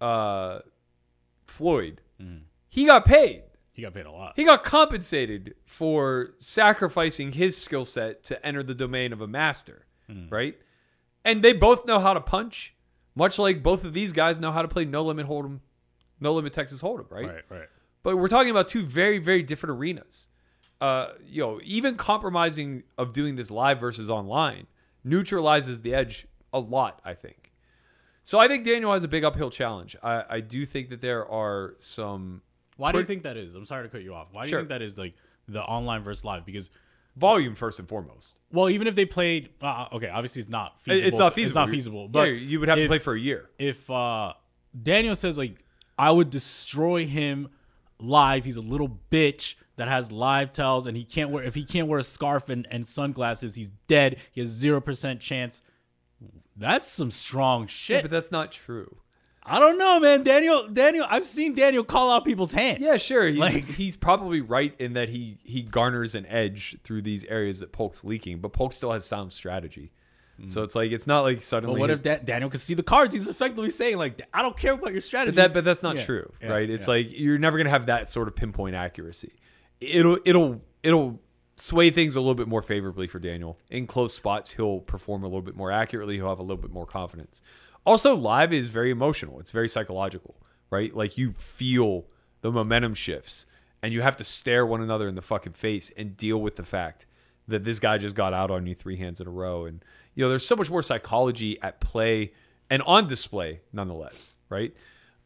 uh, Floyd, he got paid.
He got paid a lot.
He got compensated for sacrificing his skill set to enter the domain of a master, right? And they both know how to punch, much like both of these guys know how to play no limit hold'em, no limit Texas hold'em, right?
right. Right.
But we're talking about two very, very different arenas. Uh, you know, even compromising of doing this live versus online neutralizes the edge a lot, I think. So I think Daniel has a big uphill challenge. I, I do think that there are some
Why do you think that is? I'm sorry to cut you off. Why do
Sure.
you think that is like the online versus live? Because
volume first and foremost.
well, even if they played, uh, okay, obviously it's not feasible.
It's not feasible.
It's not feasible.
yeah,
But
you would have to
if-
play for a year.
If uh, Daniel says like, I would destroy him live. He's a little bitch that has live tells, and he can't wear if he can't wear a scarf and, and sunglasses, he's dead. He has zero percent chance. That's some strong shit.
Yeah, but that's not true.
I don't know, man. Daniel, Daniel, I've seen Daniel call out people's hands.
Yeah, sure. He,
Like-
he's probably right in that he he garners an edge through these areas that Polk's leaking, but Polk still has sound strategy. Hmm. So it's like it's not like suddenly.
But what if that Daniel can see the cards? He's effectively saying like, I don't care about your strategy.
But that but that's not
Yeah,
true,
yeah,
right? It's like you're never gonna have that sort of pinpoint accuracy. It'll it'll it'll sway things a little bit more favorably for Daniel. In close spots, he'll perform a little bit more accurately. He'll have a little bit more confidence. Also, live is very emotional. It's very psychological, right? Like you feel the momentum shifts, and you have to stare one another in the fucking face and deal with the fact that this guy just got out on you three hands in a row. And you know, there's so much more psychology at play and on display, nonetheless, right?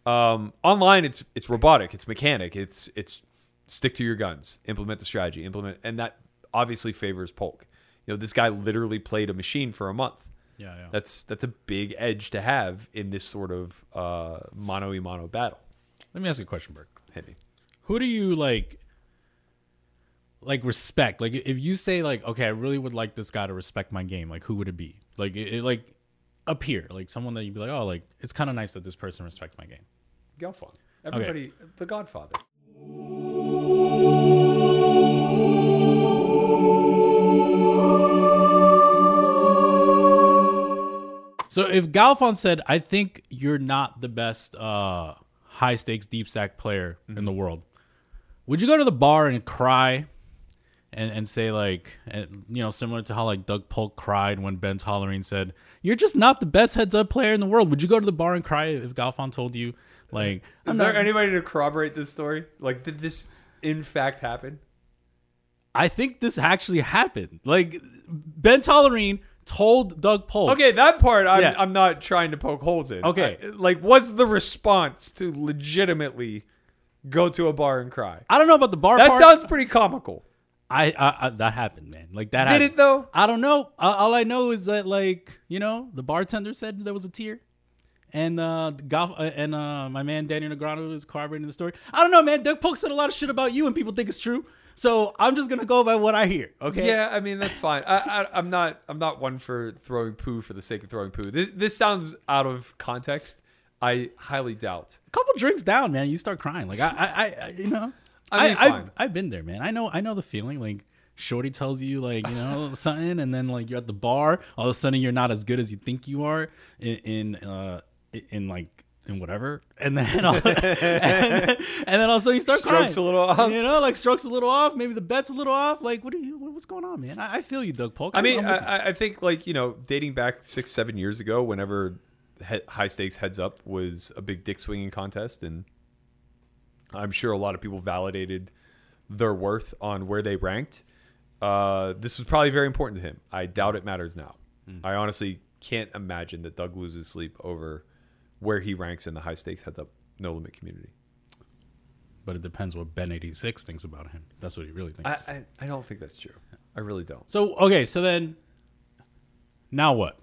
Um, online, it's it's robotic, it's mechanic, it's it's stick to your guns, implement the strategy, implement, and that obviously favors Polk. You know, this guy literally played a machine for a month.
yeah, yeah.
That's that's a big edge to have in this sort of uh, mano a mano battle.
Let me ask you a question, Burke.
Hit me.
Who do you like? Like respect. Like if you say like, okay, I really would like this guy to respect my game. Like who would it be? Like it, it like appear like someone that you'd be like, oh, like it's kind of nice that this person respects my game.
Galfond. Everybody, the Godfather.
So if Galfond said, I think you're not the best uh, high stakes deep stack player in the world, would you go to the bar and cry and, and say like, and, you know, similar to how like Doug Polk cried when Ben Tollerene said, you're just not the best heads up player in the world. Would you go to the bar and cry if Galfond told you like,
Is
I'm
there
not-
anybody to corroborate this story? Like, did this in fact happen?
I think this actually happened. Like Ben Tollerene told Doug Polk.
Okay, that part I'm,
Yeah.
I'm not trying to poke holes in.
Okay.
I- like, what's the response to legitimately go to a bar and cry?
I don't know about the bar
That
part.
sounds pretty comical.
I, I, I that happened, man. Like that.
Did
happened.
it though?
I don't know. Uh, all I know is that like you know the bartender said there was a tear, and uh the golf uh, and uh my man Daniel Negreanu is corroborating the story. I don't know, man. Doug Polk said a lot of shit about you, and people think it's true. So I'm just gonna go by what I hear. Okay.
Yeah, I mean that's fine. I, I, I'm not. I'm not one for throwing poo for the sake of throwing poo. This, this sounds out of context. I highly doubt.
A couple drinks down, man, you start crying. Like I, I, I you know,
I mean,
I. I, have been there, man. I know, I know the feeling. Like Shorty tells you, like you know, something, and then like you're at the bar, all of a sudden you're not as good as you think you are in, in, uh, in like. In whatever, and then, all, and then and then all of a sudden you start
Strokes
crying.
a little off.
you know, like strokes a little off. Maybe the bet's a little off. Like, what are you? What's going on, man? I, I feel you, Doug Polk.
I mean,
I'm
I. I- I think like you know, dating back six, seven years ago, whenever he- high stakes heads up was a big dick swinging contest, and I'm sure a lot of people validated their worth on where they ranked. Uh, this was probably very important to him. I doubt it matters now. I honestly can't imagine that Doug loses sleep over where he ranks in the high stakes heads up no limit community.
but it depends what Ben eighty six thinks about him. That's what he really thinks.
I, I, I don't think that's true. I really don't.
So okay, so then now what?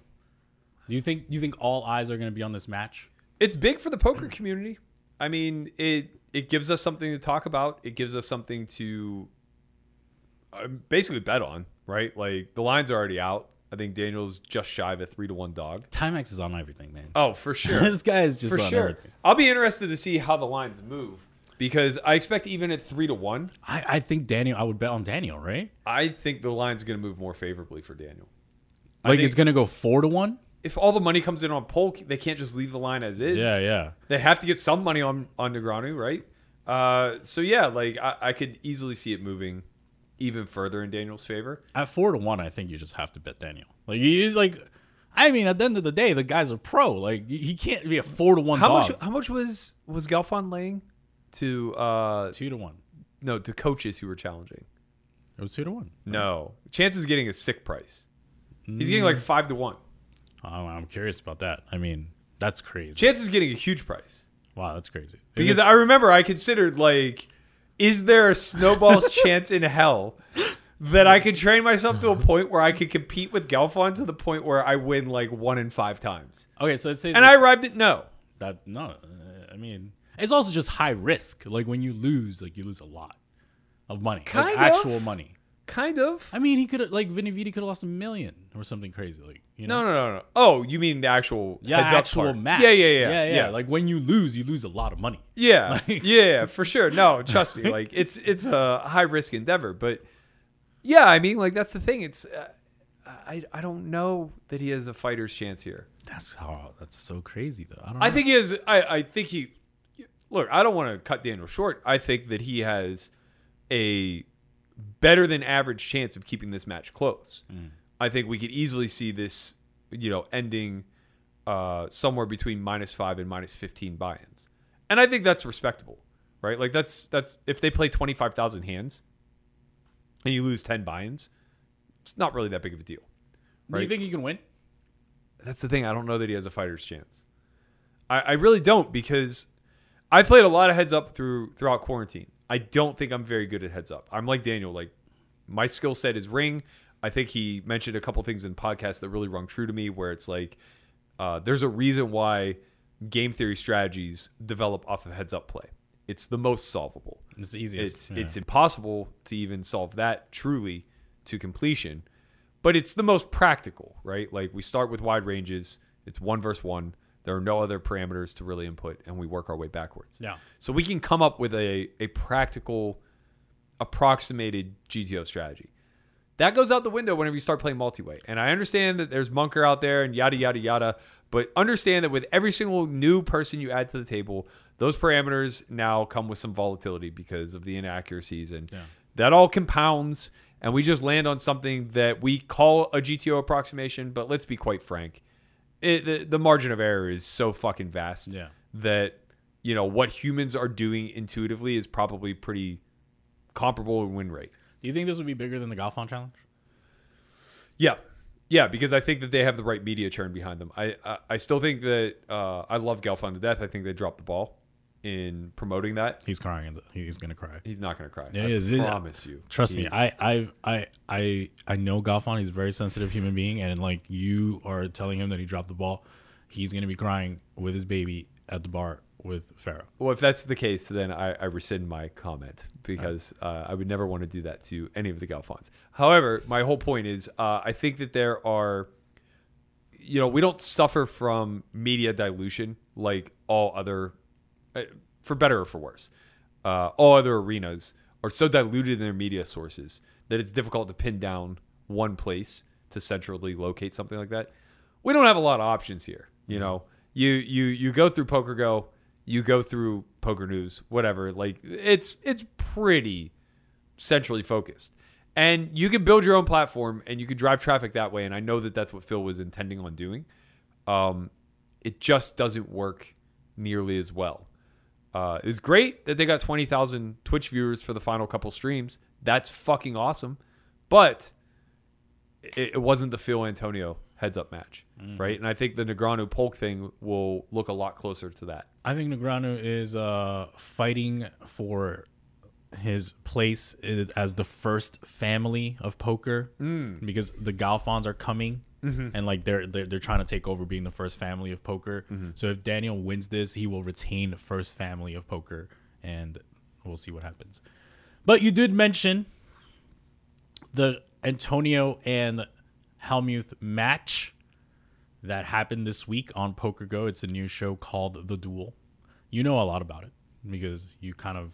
Do you think you think all eyes are going to be on this match?
it's big for the poker community. I mean, it it gives us something to talk about. It gives us something to uh, basically bet on, right? Like the lines are already out. I think Daniel's just shy of a three to one dog.
Timex is on everything, man.
Oh, for sure,
this guy is just
for
on
sure.
everything.
I'll be interested to see how the lines move because I expect even at three to one,
I, I think Daniel. I would bet on Daniel, right?
I think the line's going to move more favorably for Daniel.
Like
think-
it's going to go four to one.
If all the money comes in on Polk, they can't just leave the line as is.
Yeah, yeah.
they have to get some money on on Negreanu, right? Uh, so yeah, like I, I could easily see it moving even further in Daniel's favor.
At four to one, I think you just have to bet Daniel. Like he's like, I mean, at the end of the day, the guy's a pro. Like he- he can't be a four to one.
How
dog.
much? How much was was Galfond laying to uh
Two to one.
no to coaches who were challenging?
It was two to one.
No, Chance is getting a sick price. He's getting like five to one.
Oh, I'm curious about that. I mean, that's crazy.
Chance is getting a huge price
wow, that's crazy.
because
It's-
I remember I considered like, is there a snowball's chance in hell? That I could train myself to a point where I could compete with Galfond to the point where I win like one in five times.
okay, so it says
And I arrived at no.
that no. uh, I mean, it's also just high risk. Like when you lose, like you lose a lot of money,
Kind
like
of.
actual money.
Kind of.
I mean, he could have like Vinny Vidi could have lost a million or something crazy. Like you know,
No, no, no, no. Oh, you mean the actual
yeah, actual match.
Yeah, yeah, yeah,
yeah, yeah. Like when you lose, you lose a lot of money.
yeah, yeah, for sure. No, trust me. Like it's it's a high risk endeavor, but yeah, I mean, like that's the thing. It's uh, I I don't know that he has a fighter's chance here.
That's how. That's so crazy, though. I don't.
I think he has. I I think he. Look, I don't want to cut Daniel short. I think that he has a better than average chance of keeping this match close. I think we could easily see this, you know, ending uh, somewhere between minus five and minus fifteen buy-ins, and I think that's respectable, right? Like that's that's if they play twenty five thousand hands, and you lose ten buy-ins, it's not really that big of a deal.
Do you think he can win?
That's the thing. I don't know that he has a fighter's chance. I, I really don't because I've played a lot of heads up through throughout quarantine. I don't think I'm very good at heads up. I'm like Daniel. Like my skill set is ring. I think he mentioned a couple things in podcasts that really rung true to me, where it's like uh, there's a reason why game theory strategies develop off of heads up play. It's the most solvable.
It's the easiest.
It's
yeah.
it's impossible to even solve that truly to completion, but it's the most practical, right? Like we start with wide ranges. It's one versus one. There are no other parameters to really input, and we work our way backwards.
Yeah.
So we can come up with a a practical, approximated GTO strategy. That goes out the window whenever you start playing multi-way. And I understand that there's Monker out there and yada yada yada, but understand that with every single new person you add to the table, those parameters now come with some volatility because of the inaccuracies and that all compounds and we just land on something that we call a GTO approximation, but let's be quite frank. It, the, the margin of error is so fucking vast
Yeah.
that you know what humans are doing intuitively is probably pretty comparable in win rate.
Do you think this would be bigger than the Galfond challenge?
Yeah, yeah, because I think that they have the right media churn behind them. I I, I still think that uh, I love Galfond to death. I think they dropped the ball in promoting that.
He's crying. He's gonna cry.
He's not going to cry.
Yeah,
I
he is.
Promise you.
Trust me, I, I, I, I, I know Galfond. He's a very sensitive human being, and like you are telling him that he dropped the ball, he's gonna be crying with his baby at the bar with Farah.
Well, if that's the case, then I, I rescind my comment because uh, I would never want to do that to any of the Galfonds. However, my whole point is uh, I think that there are you know, we don't suffer from media dilution like all other, for better or for worse, uh, all other arenas are so diluted in their media sources that it's difficult to pin down one place to centrally locate something like that. We don't have a lot of options here. You know, you you you go through PokerGo, you go through Poker News, whatever. Like it's it's pretty centrally focused. And you can build your own platform and you can drive traffic that way. And I know that that's what Phil was intending on doing. Um, it just doesn't work nearly as well. Uh, it's great that they got 20,000 Twitch viewers for the final couple streams. That's fucking awesome. But it, it wasn't the Phil Antonio heads up match, right? And I think the Negreanu Polk thing will look a lot closer to that.
I think Negreanu is uh, fighting for his place as the first family of poker because the Galfonds are coming Mm-hmm. and like they're, they're they're trying to take over being the first family of poker. Mm-hmm. So if Daniel wins this, he will retain first family of poker, and we'll see what happens. But you did mention the Antonio and Helmuth match that happened this week on PokerGo. It's a new show called The Duel. You know a lot about it because you kind of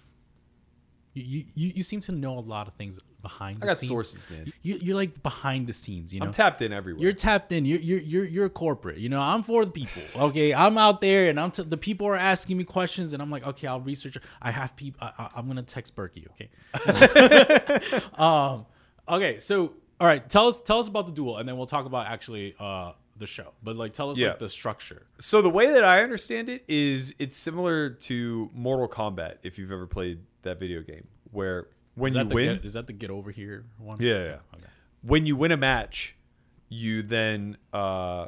you you, you seem to know a lot of things behind. The
I got
scenes.
sources, man.
You, you're like behind the scenes. You know,
I'm tapped in everywhere.
you're tapped in. You're you're you're you're corporate. You know, I'm for the people. Okay, I'm out there, and I'm t- the people are asking me questions, and I'm like, okay, I'll research. it. I have people. I, I'm gonna text Berkey. Okay. um. Okay. So, all right. Tell us tell us about the duel, and then we'll talk about actually uh the show. But like, tell us
Yeah.
like the structure.
So the way that I understand it is it's similar to Mortal Kombat if you've ever played that video game where when
Is
you win
get, is that the get over here one?
Yeah, yeah. when you win a match, you then uh,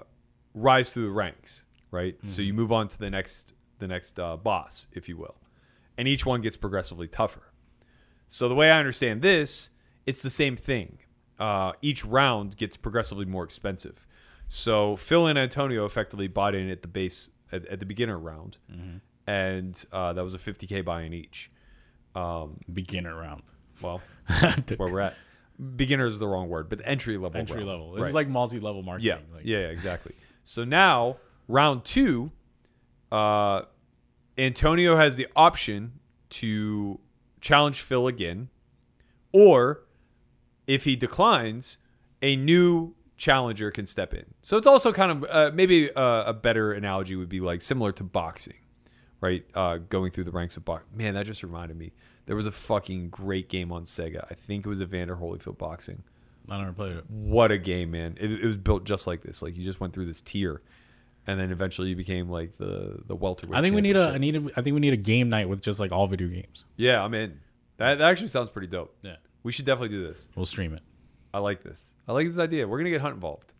rise through the ranks, right? So you move on to the next the next uh, boss, if you will, and each one gets progressively tougher. So the way I understand this, it's the same thing. Uh, each round gets progressively more expensive. So Phil and Antonio effectively bought in at the base at, at the beginner round, and uh, that was a 50k buy-in each.
Beginner round.
Well, that's where we're at. Beginner is the wrong word, but entry level.
Entry
round.
level. This
Right.
is like multi level marketing.
yeah,
Like,
yeah, yeah, exactly. So now round two, uh, Antonio has the option to challenge Phil again, or if he declines, a new challenger can step in. So it's also kind of uh, maybe a, a better analogy would be like similar to boxing, right? Uh, going through the ranks of boxing. Man, that just reminded me. There was a fucking great game on Sega. I think it was Evander Holyfield boxing
I never played it.
what a game, man! It, it was built just like this. Like you just went through this tier, and then eventually you became like the the welterweight.
I think we need a. I need a. I think we need a game night with just like all video games.
Yeah, I'm in. That that actually sounds pretty dope.
Yeah,
We should definitely do this.
we'll stream it.
I like this. I like this idea. We're gonna get Hunt involved.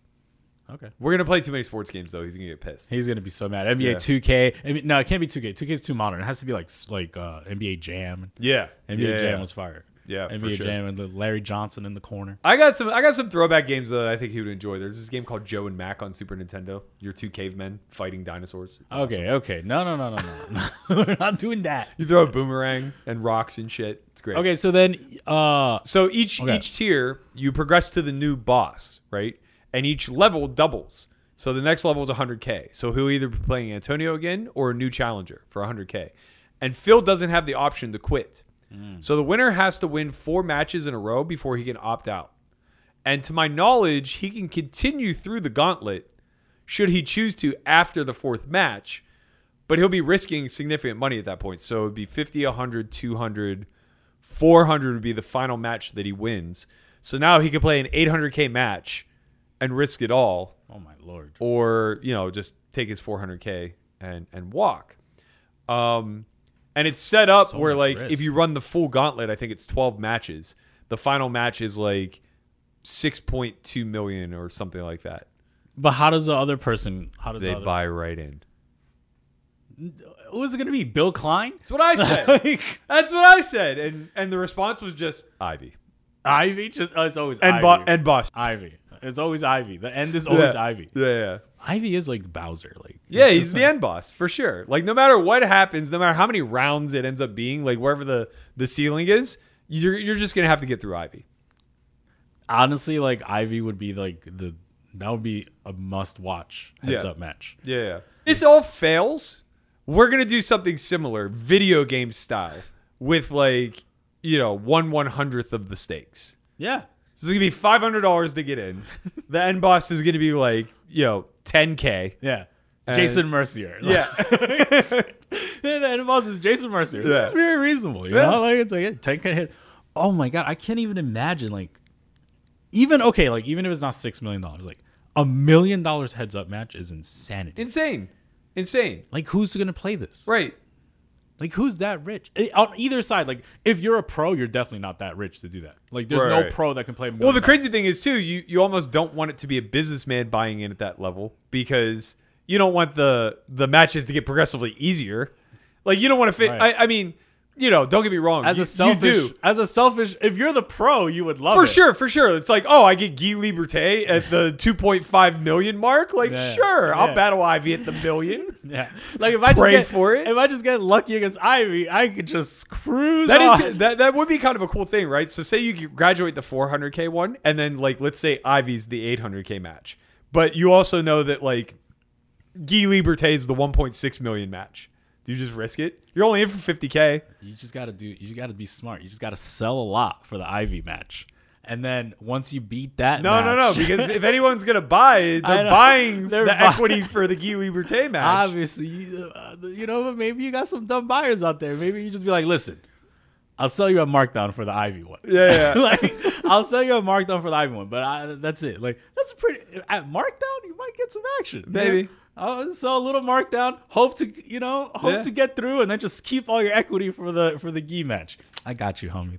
Okay.
We're gonna play too many sports games though. He's gonna get pissed.
He's gonna be so mad. NBA. Two K. no, it can't be 2K. 2K is too modern. It has to be like like uh, NBA Jam.
Yeah,
NBA
yeah,
Jam
yeah.
was fire.
Yeah, for
NBA
sure.
Jam and Larry Johnson in the corner.
I got some. I got some throwback games that I think he would enjoy. There's this game called Joe and Mac on Super Nintendo. You're two cavemen fighting dinosaurs. It's awesome.
Okay, okay. No, no, no, no, no. We're not doing that.
You throw a boomerang and rocks and shit. It's great.
Okay, so then, uh,
So each
Okay.
each tier you progress to the new boss, right? And each level doubles. So the next level is 100k. So he'll either be playing Antonio again or a new challenger for 100k. And Phil doesn't have the option to quit. Mm. So the winner has to win four matches in a row before he can opt out. And to my knowledge, he can continue through the gauntlet should he choose to after the fourth match, but he'll be risking significant money at that point. So it would be 50, 100, 200, 400 would be the final match that he wins. So now he could play an 800k match and risk it all
oh my lord.
or, you know, just take his 400k and and walk. Um and it's set up
So
where like
risk.
if you run the full gauntlet, I think it's 12 matches. The final match is like 6.2 million or something like that.
But how does the other person? How does
They
the other?
buy right in.
Who's it gonna be? Bill Klein?
That's what I said.
like,
That's what I said, and and the response was just Ivy
Ivy? Just as always
and
Ivy.
Bo- and Boss.
Ivy. It's always Ivy. The end is always Ivy.
Yeah, yeah,
Ivy is like Bowser. Like
yeah.
it's
He's the
like-
end boss for sure. Like no matter what happens, no matter how many rounds it ends up being, like wherever the the ceiling is, you're you're just gonna have to get through Ivy.
honestly like Ivy would be like the that would be a must watch heads
Yeah.
up match.
Yeah, yeah. This all fails. We're gonna do something similar, video game style, with like you know one one hundredth of the stakes.
Yeah.
So it's gonna be five hundred dollars to get in. the end boss is gonna be like you know ten k.
Yeah.
And-
Jason Mercier.
Yeah,
the end boss is Jason Mercier. This
Yeah.
is very reasonable. You
Yeah.
know, like it's like 10 can hit. Oh my god, I can't even imagine like even okay, like even if it's not six million dollars, like a million dollars heads up match is insanity.
insane, insane.
like who's gonna play this?
Right.
Like who's that rich? Eh, On either side, like if you're a pro, you're definitely not that rich to do that. Like there's no pro that can play.
Well, the crazy thing is too, you you almost don't want it to be a businessman buying in at that level because you don't want the the matches to get progressively easier. Like you don't want to fit.
Right.
I, I mean, you know, don't get me wrong.
as
you,
a selfish, as a selfish, if you're the pro, you would love
For
it.
sure, for sure. It's like, oh, I get Guy Laliberté at the 2.5 million mark. Like,
Yeah,
sure,
yeah.
I'll battle Ivy at the million.
Yeah, like if I just
Pray
get,
for it.
If I just get lucky against Ivy, I could just cruise.
That
on.
is that that would be kind of a cool thing, right? So say you graduate the 400k one, and then like let's say Ivy's the 800k match, but you also know that like Guy Laliberté is the 1.6 million match. Do you just risk it? You're only in for 50k.
You just gotta do. You gotta be smart. You just gotta sell a lot for the Ivy match, and then once you beat that,
No, no, no.
match-
Because if anyone's gonna buy, they're buying
They're
the equity for the Guy Laliberté match.
obviously, you, uh, you know, but maybe you got some dumb buyers out there. Maybe you just be like, listen, I'll sell you a markdown for the Ivy one.
Yeah, yeah.
like I'll sell you a markdown for the Ivy one, but I, that's it. Like that's a pretty at markdown. You might get some action. know?
Oh,
I'll sell a little markdown. Hope to you know hope
Yeah.
to get through, and then just keep all your equity for the for the gi match. I got you, homie.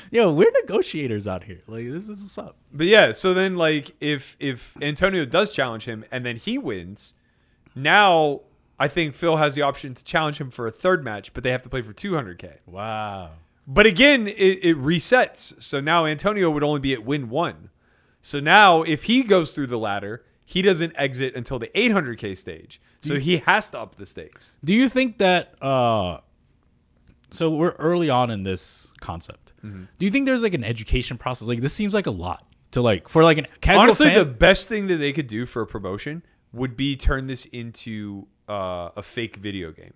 Yo, we're negotiators out here. Like this is what's up.
But yeah, so then like if if Antonio does challenge him and then he wins, now I think Phil has the option to challenge him for a third match, but they have to play for 200k.
Wow.
But again, it, it resets. So now Antonio would only be at win one. So now if he goes through the ladder, he doesn't exit until the 800k stage. So he has to up the stakes.
Do you think that uh so we're early on in this concept.
Mm-hmm.
Do you think there's like an education process? Like this seems like a lot to like for like an casual
Honestly,
fan.
the best thing that they could do for a promotion would be turn this into uh, a fake video game.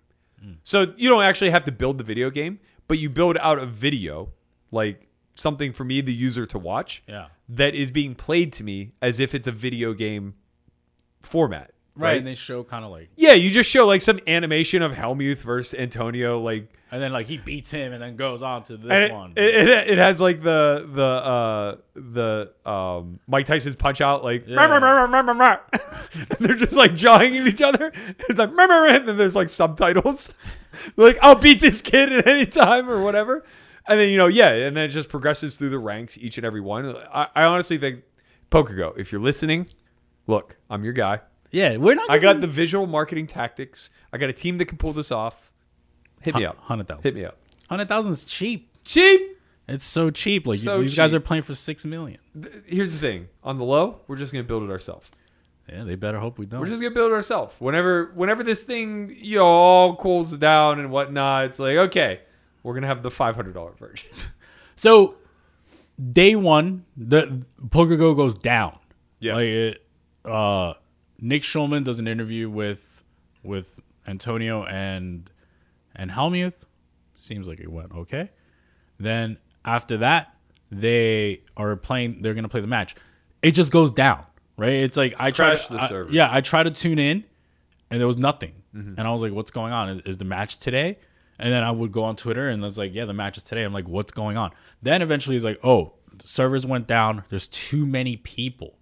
So you don't actually have to build the video game, but you build out a video, like something for me, the user, to watch.
Yeah.
That is being played to me as if it's a video game format.
right, and they show kind of like
Yeah, you just show like some animation of Helmuth versus Antonio, like
and then like he beats him and then goes on to this
it,
one.
It, it, it has like the the uh the um Mike Tyson's punch out like
Yeah.
"Rah, rah, rah, rah, rah, rah." and they're just like jawing at each other. It's like and then there's like subtitles. like I'll beat this kid at any time or whatever. And then you know yeah, and then it just progresses through the ranks each and every one. I, I honestly think PokerGo, if you're listening, look, I'm your guy.
yeah, we're not
I got the visual marketing tactics. I got a team that can pull this off. Hit me up.
100,000.
Hit me up.
100,000 is cheap.
Cheap.
It's so cheap. Like
So
these guys
cheap.
are playing for 6 million.
here's the thing on the low we're just gonna build it ourselves
Yeah, they better hope we don't.
we're just gonna build it ourselves whenever whenever this thing you know all cools down and whatnot it's like okay we're gonna have the $500 version
So day one, the PokerGo goes down.
Yeah.
Like it, uh, Nick Schulman does an interview with with Antonio and and Helmuth. Seems like it went okay. Then after that, they are playing. They're gonna play the match. It just goes down. Right. It's like I tried.
Crash the
I- yeah, I tried to tune in, and there was nothing.
Mm-hmm.
And I was like, "What's going on? Is, is the match today?" And then I would go on Twitter, and it's like, "Yeah, the match is today." I'm like, "What's going on?" Then eventually, it's like, "Oh, servers went down. There's too many people."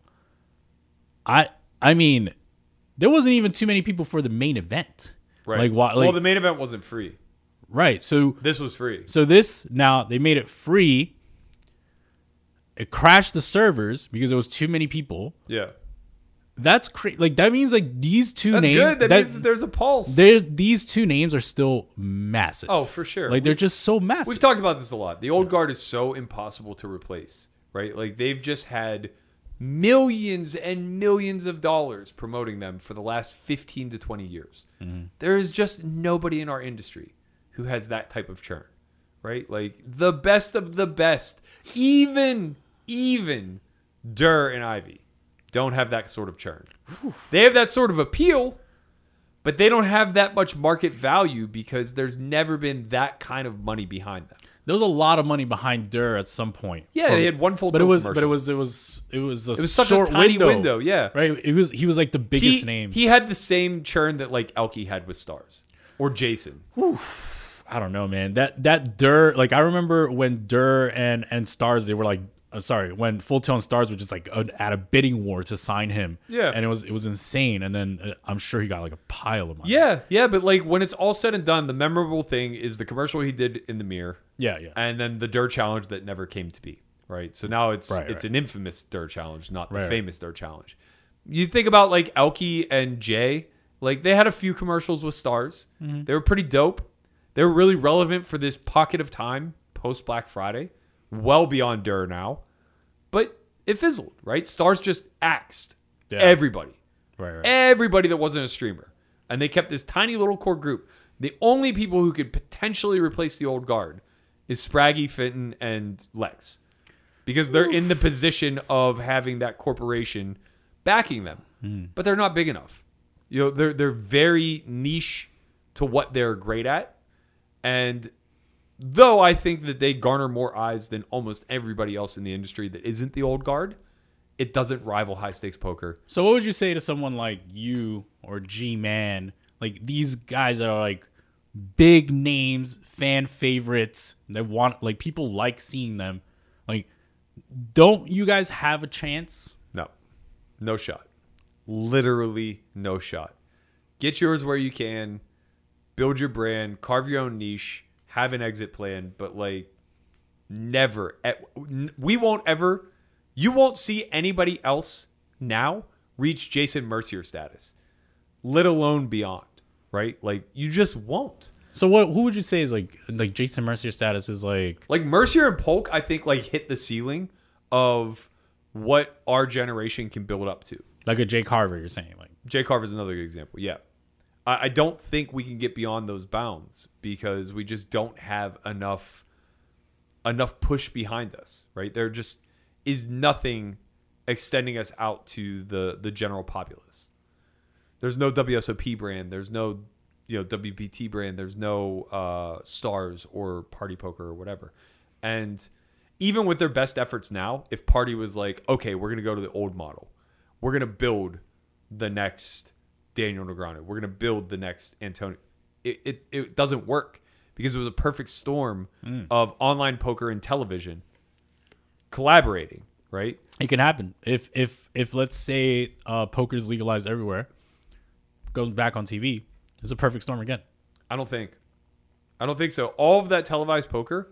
I I mean, there wasn't even too many people for the main event. Like why? Like,
well the main event wasn't free
right. So
this was free
so this now they made it free. It crashed the servers because there was too many people.
yeah
That's crazy. Like that means like these two
that's
names.
good that,
that-
means there's a pulse
there's these two names are still massive.
oh for sure
like they're just so massive.
We've talked about this a lot. The old guard is so impossible to replace, right? Like they've just had millions and millions of dollars promoting them for the last 15 to 20 years. Mm-hmm. There is just nobody in our industry who has that type of churn, right? Like the best of the best, even even Durr and Ivy. don't have that sort of churn. They have that sort of appeal, but they don't have that much market value because there's never been that kind of money behind them.
There was a lot of money behind Durr at some point.
Yeah,
For-
they had one full
but it was but it was it was it was a
It was such
short
a tiny
window.
window, yeah.
right. It was he was like the biggest
He,
name.
he had the same churn that like Elke had with Stars or Jason.
I don't know, man. That that Durr, like I remember when Durr and and Stars, they were like, uh, sorry, when Full and Stars were just like uh, at a bidding war to sign him.
Yeah.
and it was it was insane. And then uh, I'm sure he got like a pile of money.
Yeah, yeah, but like when it's all said and done, the memorable thing is the commercial he did in the mirror.
yeah, yeah.
and then the Dur challenge that never came to be. Right. So now it's
Right,
it's
right.
an infamous Dur challenge, not the
Right,
famous Dur challenge. You think about like Elke and Jay, like they had a few commercials with stars.
Mm-hmm.
They were pretty dope. They were really relevant for this pocket of time post Black Friday, well beyond Dur now. But it fizzled, right? Stars just axed
Yeah.
everybody
right, right.
everybody that wasn't a streamer. And they kept this tiny little core group. The only people who could potentially replace the old guard is Spraggy, Fintan, and Lex. Because they're in the position of having that corporation backing them. Hmm. But they're not big enough. You know, they're they're very niche to what they're great at. And though I think that they garner more eyes than almost everybody else in the industry that isn't the old guard, it doesn't rival high stakes poker.
So what would you say to someone like you or G Man, like these guys that are like big names, fan favorites, that want like people like seeing them. Like don't you guys have a chance?
No, no shot. Literally no shot. Get yours where you can, build your brand, carve your own niche, have an exit plan, but like never, we won't ever, you won't see anybody else now reach Jason Mercier status, let alone beyond, right? Like you just won't.
So what who would you say is like like Jason Mercier status is like
Like Mercier and Polk, I think like hit the ceiling of what our generation can build up to.
like a Jake Carver you're saying like
Jake Carver's another good example. Yeah. I, I don't think we can get beyond those bounds because we just don't have enough enough push behind us, right? There just is nothing extending us out to the the general populace. There's no WSOP brand, there's no you know WPT brand, there's no uh, stars or party poker or whatever. And even with their best efforts now, if party was like, okay, we're gonna go to the old model, we're gonna build the next Daniel Negreanu, we're gonna build the next Antonio. It, it it doesn't work because it was a perfect storm of online poker and television collaborating, right?
it can happen. If if if let's say uh poker's legalized everywhere, goes back on TV, it's a perfect storm again.
I don't think. I don't think so. All of that televised poker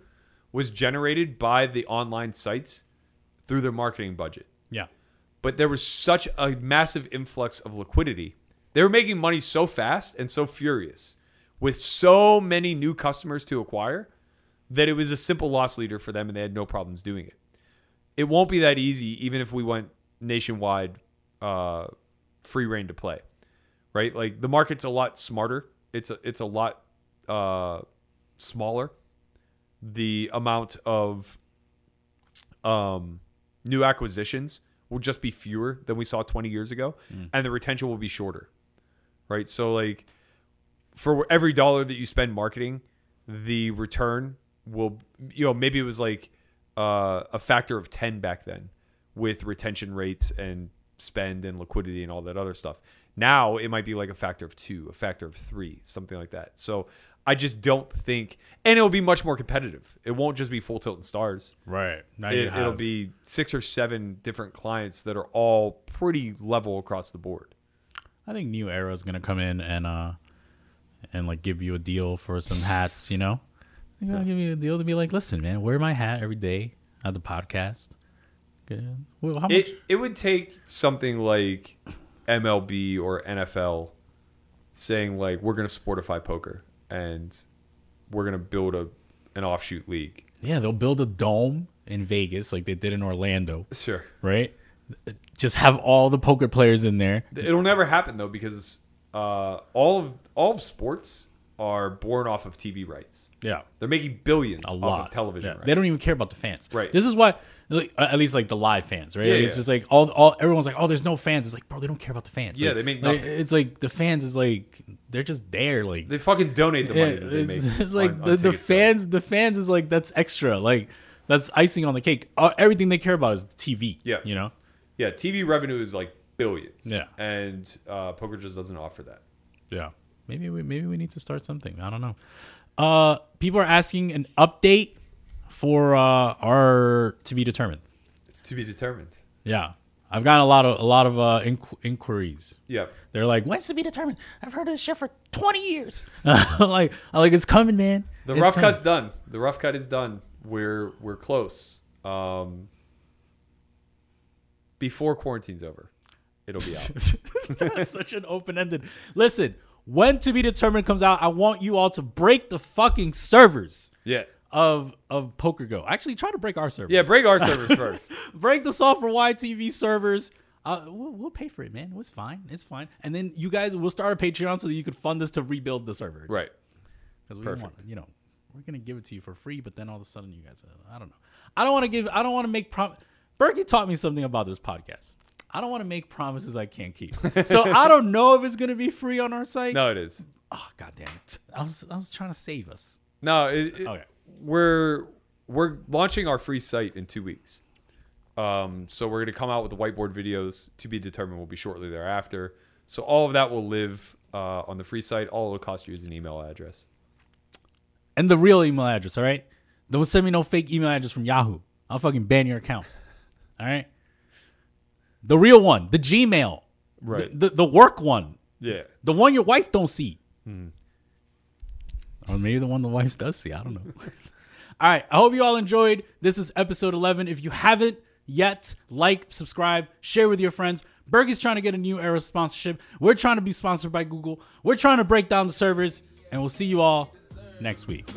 was generated by the online sites through their marketing budget.
Yeah.
But there was such a massive influx of liquidity. They were making money so fast and so furious with so many new customers to acquire that it was a simple loss leader for them and they had no problems doing it. It won't be that easy even if we went nationwide uh, free reign to play. Right? Like the market's a lot smarter. It's a it's a lot uh, smaller. The amount of um, new acquisitions will just be fewer than we saw 20 years ago, and the retention will be shorter. Right? So like for every dollar that you spend marketing, the return will you know maybe it was like uh, a factor of 10 back then with retention rates and spend and liquidity and all that other stuff. Now it might be like a factor of 2, a factor of 3, something like that. So I just don't think and it'll be much more competitive. It won't just be full tilt and stars
Right. Now
it,
you
it'll be six or seven different clients that are all pretty level across the board.
I think New Era is gonna come in and uh and like give you a deal for some hats, you know? They're gonna give you a deal to be like, listen, man, wear my hat every day at the podcast. Good. Well, how much?
It it would take something like MLB or NFL saying like we're gonna sportify poker and we're gonna build a an offshoot league.
yeah, they'll build a dome in Vegas like they did in Orlando,
Sure.
right? Just have all the poker players in there.
It'll never happen though because uh, all of all of sports are born off of TV rights.
Yeah.
They're making billions
A
off
lot.
of television
Yeah.
rights.
They don't even care about the fans.
Right.
This is why, like, at least like the live fans, right?
Yeah,
Like,
yeah.
It's just like all, all everyone's like, oh, there's no fans. It's like, bro, they don't care about the fans.
Yeah,
Like-
they make
like. It's like the fans is like they're just there. Like
They fucking donate the money
Yeah,
that they
it's,
make.
it's like
on-
the,
on
the fans the fans is like that's extra like that's icing on the cake uh, everything they care about is the tv
Yeah.
you know
Yeah, TV revenue is like billions.
Yeah.
and uh, poker just doesn't offer that.
yeah maybe we maybe we need to start something i don't know uh people are asking an update for uh our to be determined
It's to be determined.
yeah i've gotten a lot of a lot of uh inqu- inquiries
Yeah,
they're like when's to be determined i've heard of this shit for 20 years I'm like i'm like it's coming man
the
It's
rough
coming.
cut's done. The rough cut is done. We're we're close. Um, before quarantine's over, it'll be out.
That's such an open-ended. Listen, when to be determined comes out, I want you all to break the fucking servers
yeah,
of of PokerGo. Actually, try to break our servers.
yeah. Break our servers first.
break the software YTV servers. Uh, we'll, we'll pay for it, man. It's fine. It's fine. And then you guys we'll start a Patreon so that you can fund us to rebuild the server.
Right.
Because we
Perfect.
want, you know, we're gonna give it to you for free, but then all of a sudden you guys, uh, I don't know. I don't want to give. I don't want to make prom. Berkey taught me something about this podcast. I don't want to make promises I can't keep. So I don't know if it's gonna be free on our site.
No, it is.
Oh god damn it! I was I was trying to save us.
No, it, it-
Okay.
we're we're launching our free site in two weeks. Um, so we're gonna come out with the whiteboard videos to be determined. Will be shortly thereafter. So all of that will live uh, on the free site. All it'll cost you is an email address.
And the real email address, all right? Don't send me no fake email address from Yahoo. I'll fucking ban your account. All right? The real one, the Gmail.
Right.
The, the, the work one.
Yeah.
The one your wife don't see. Hmm. Or maybe the one the wife does see. I don't know. all right. I hope you all enjoyed. This is episode 11. If you haven't yet, like, subscribe, share with your friends. Bergie's trying to get a new era sponsorship. We're trying to be sponsored by Google. We're trying to break down the servers. And we'll see you all next week.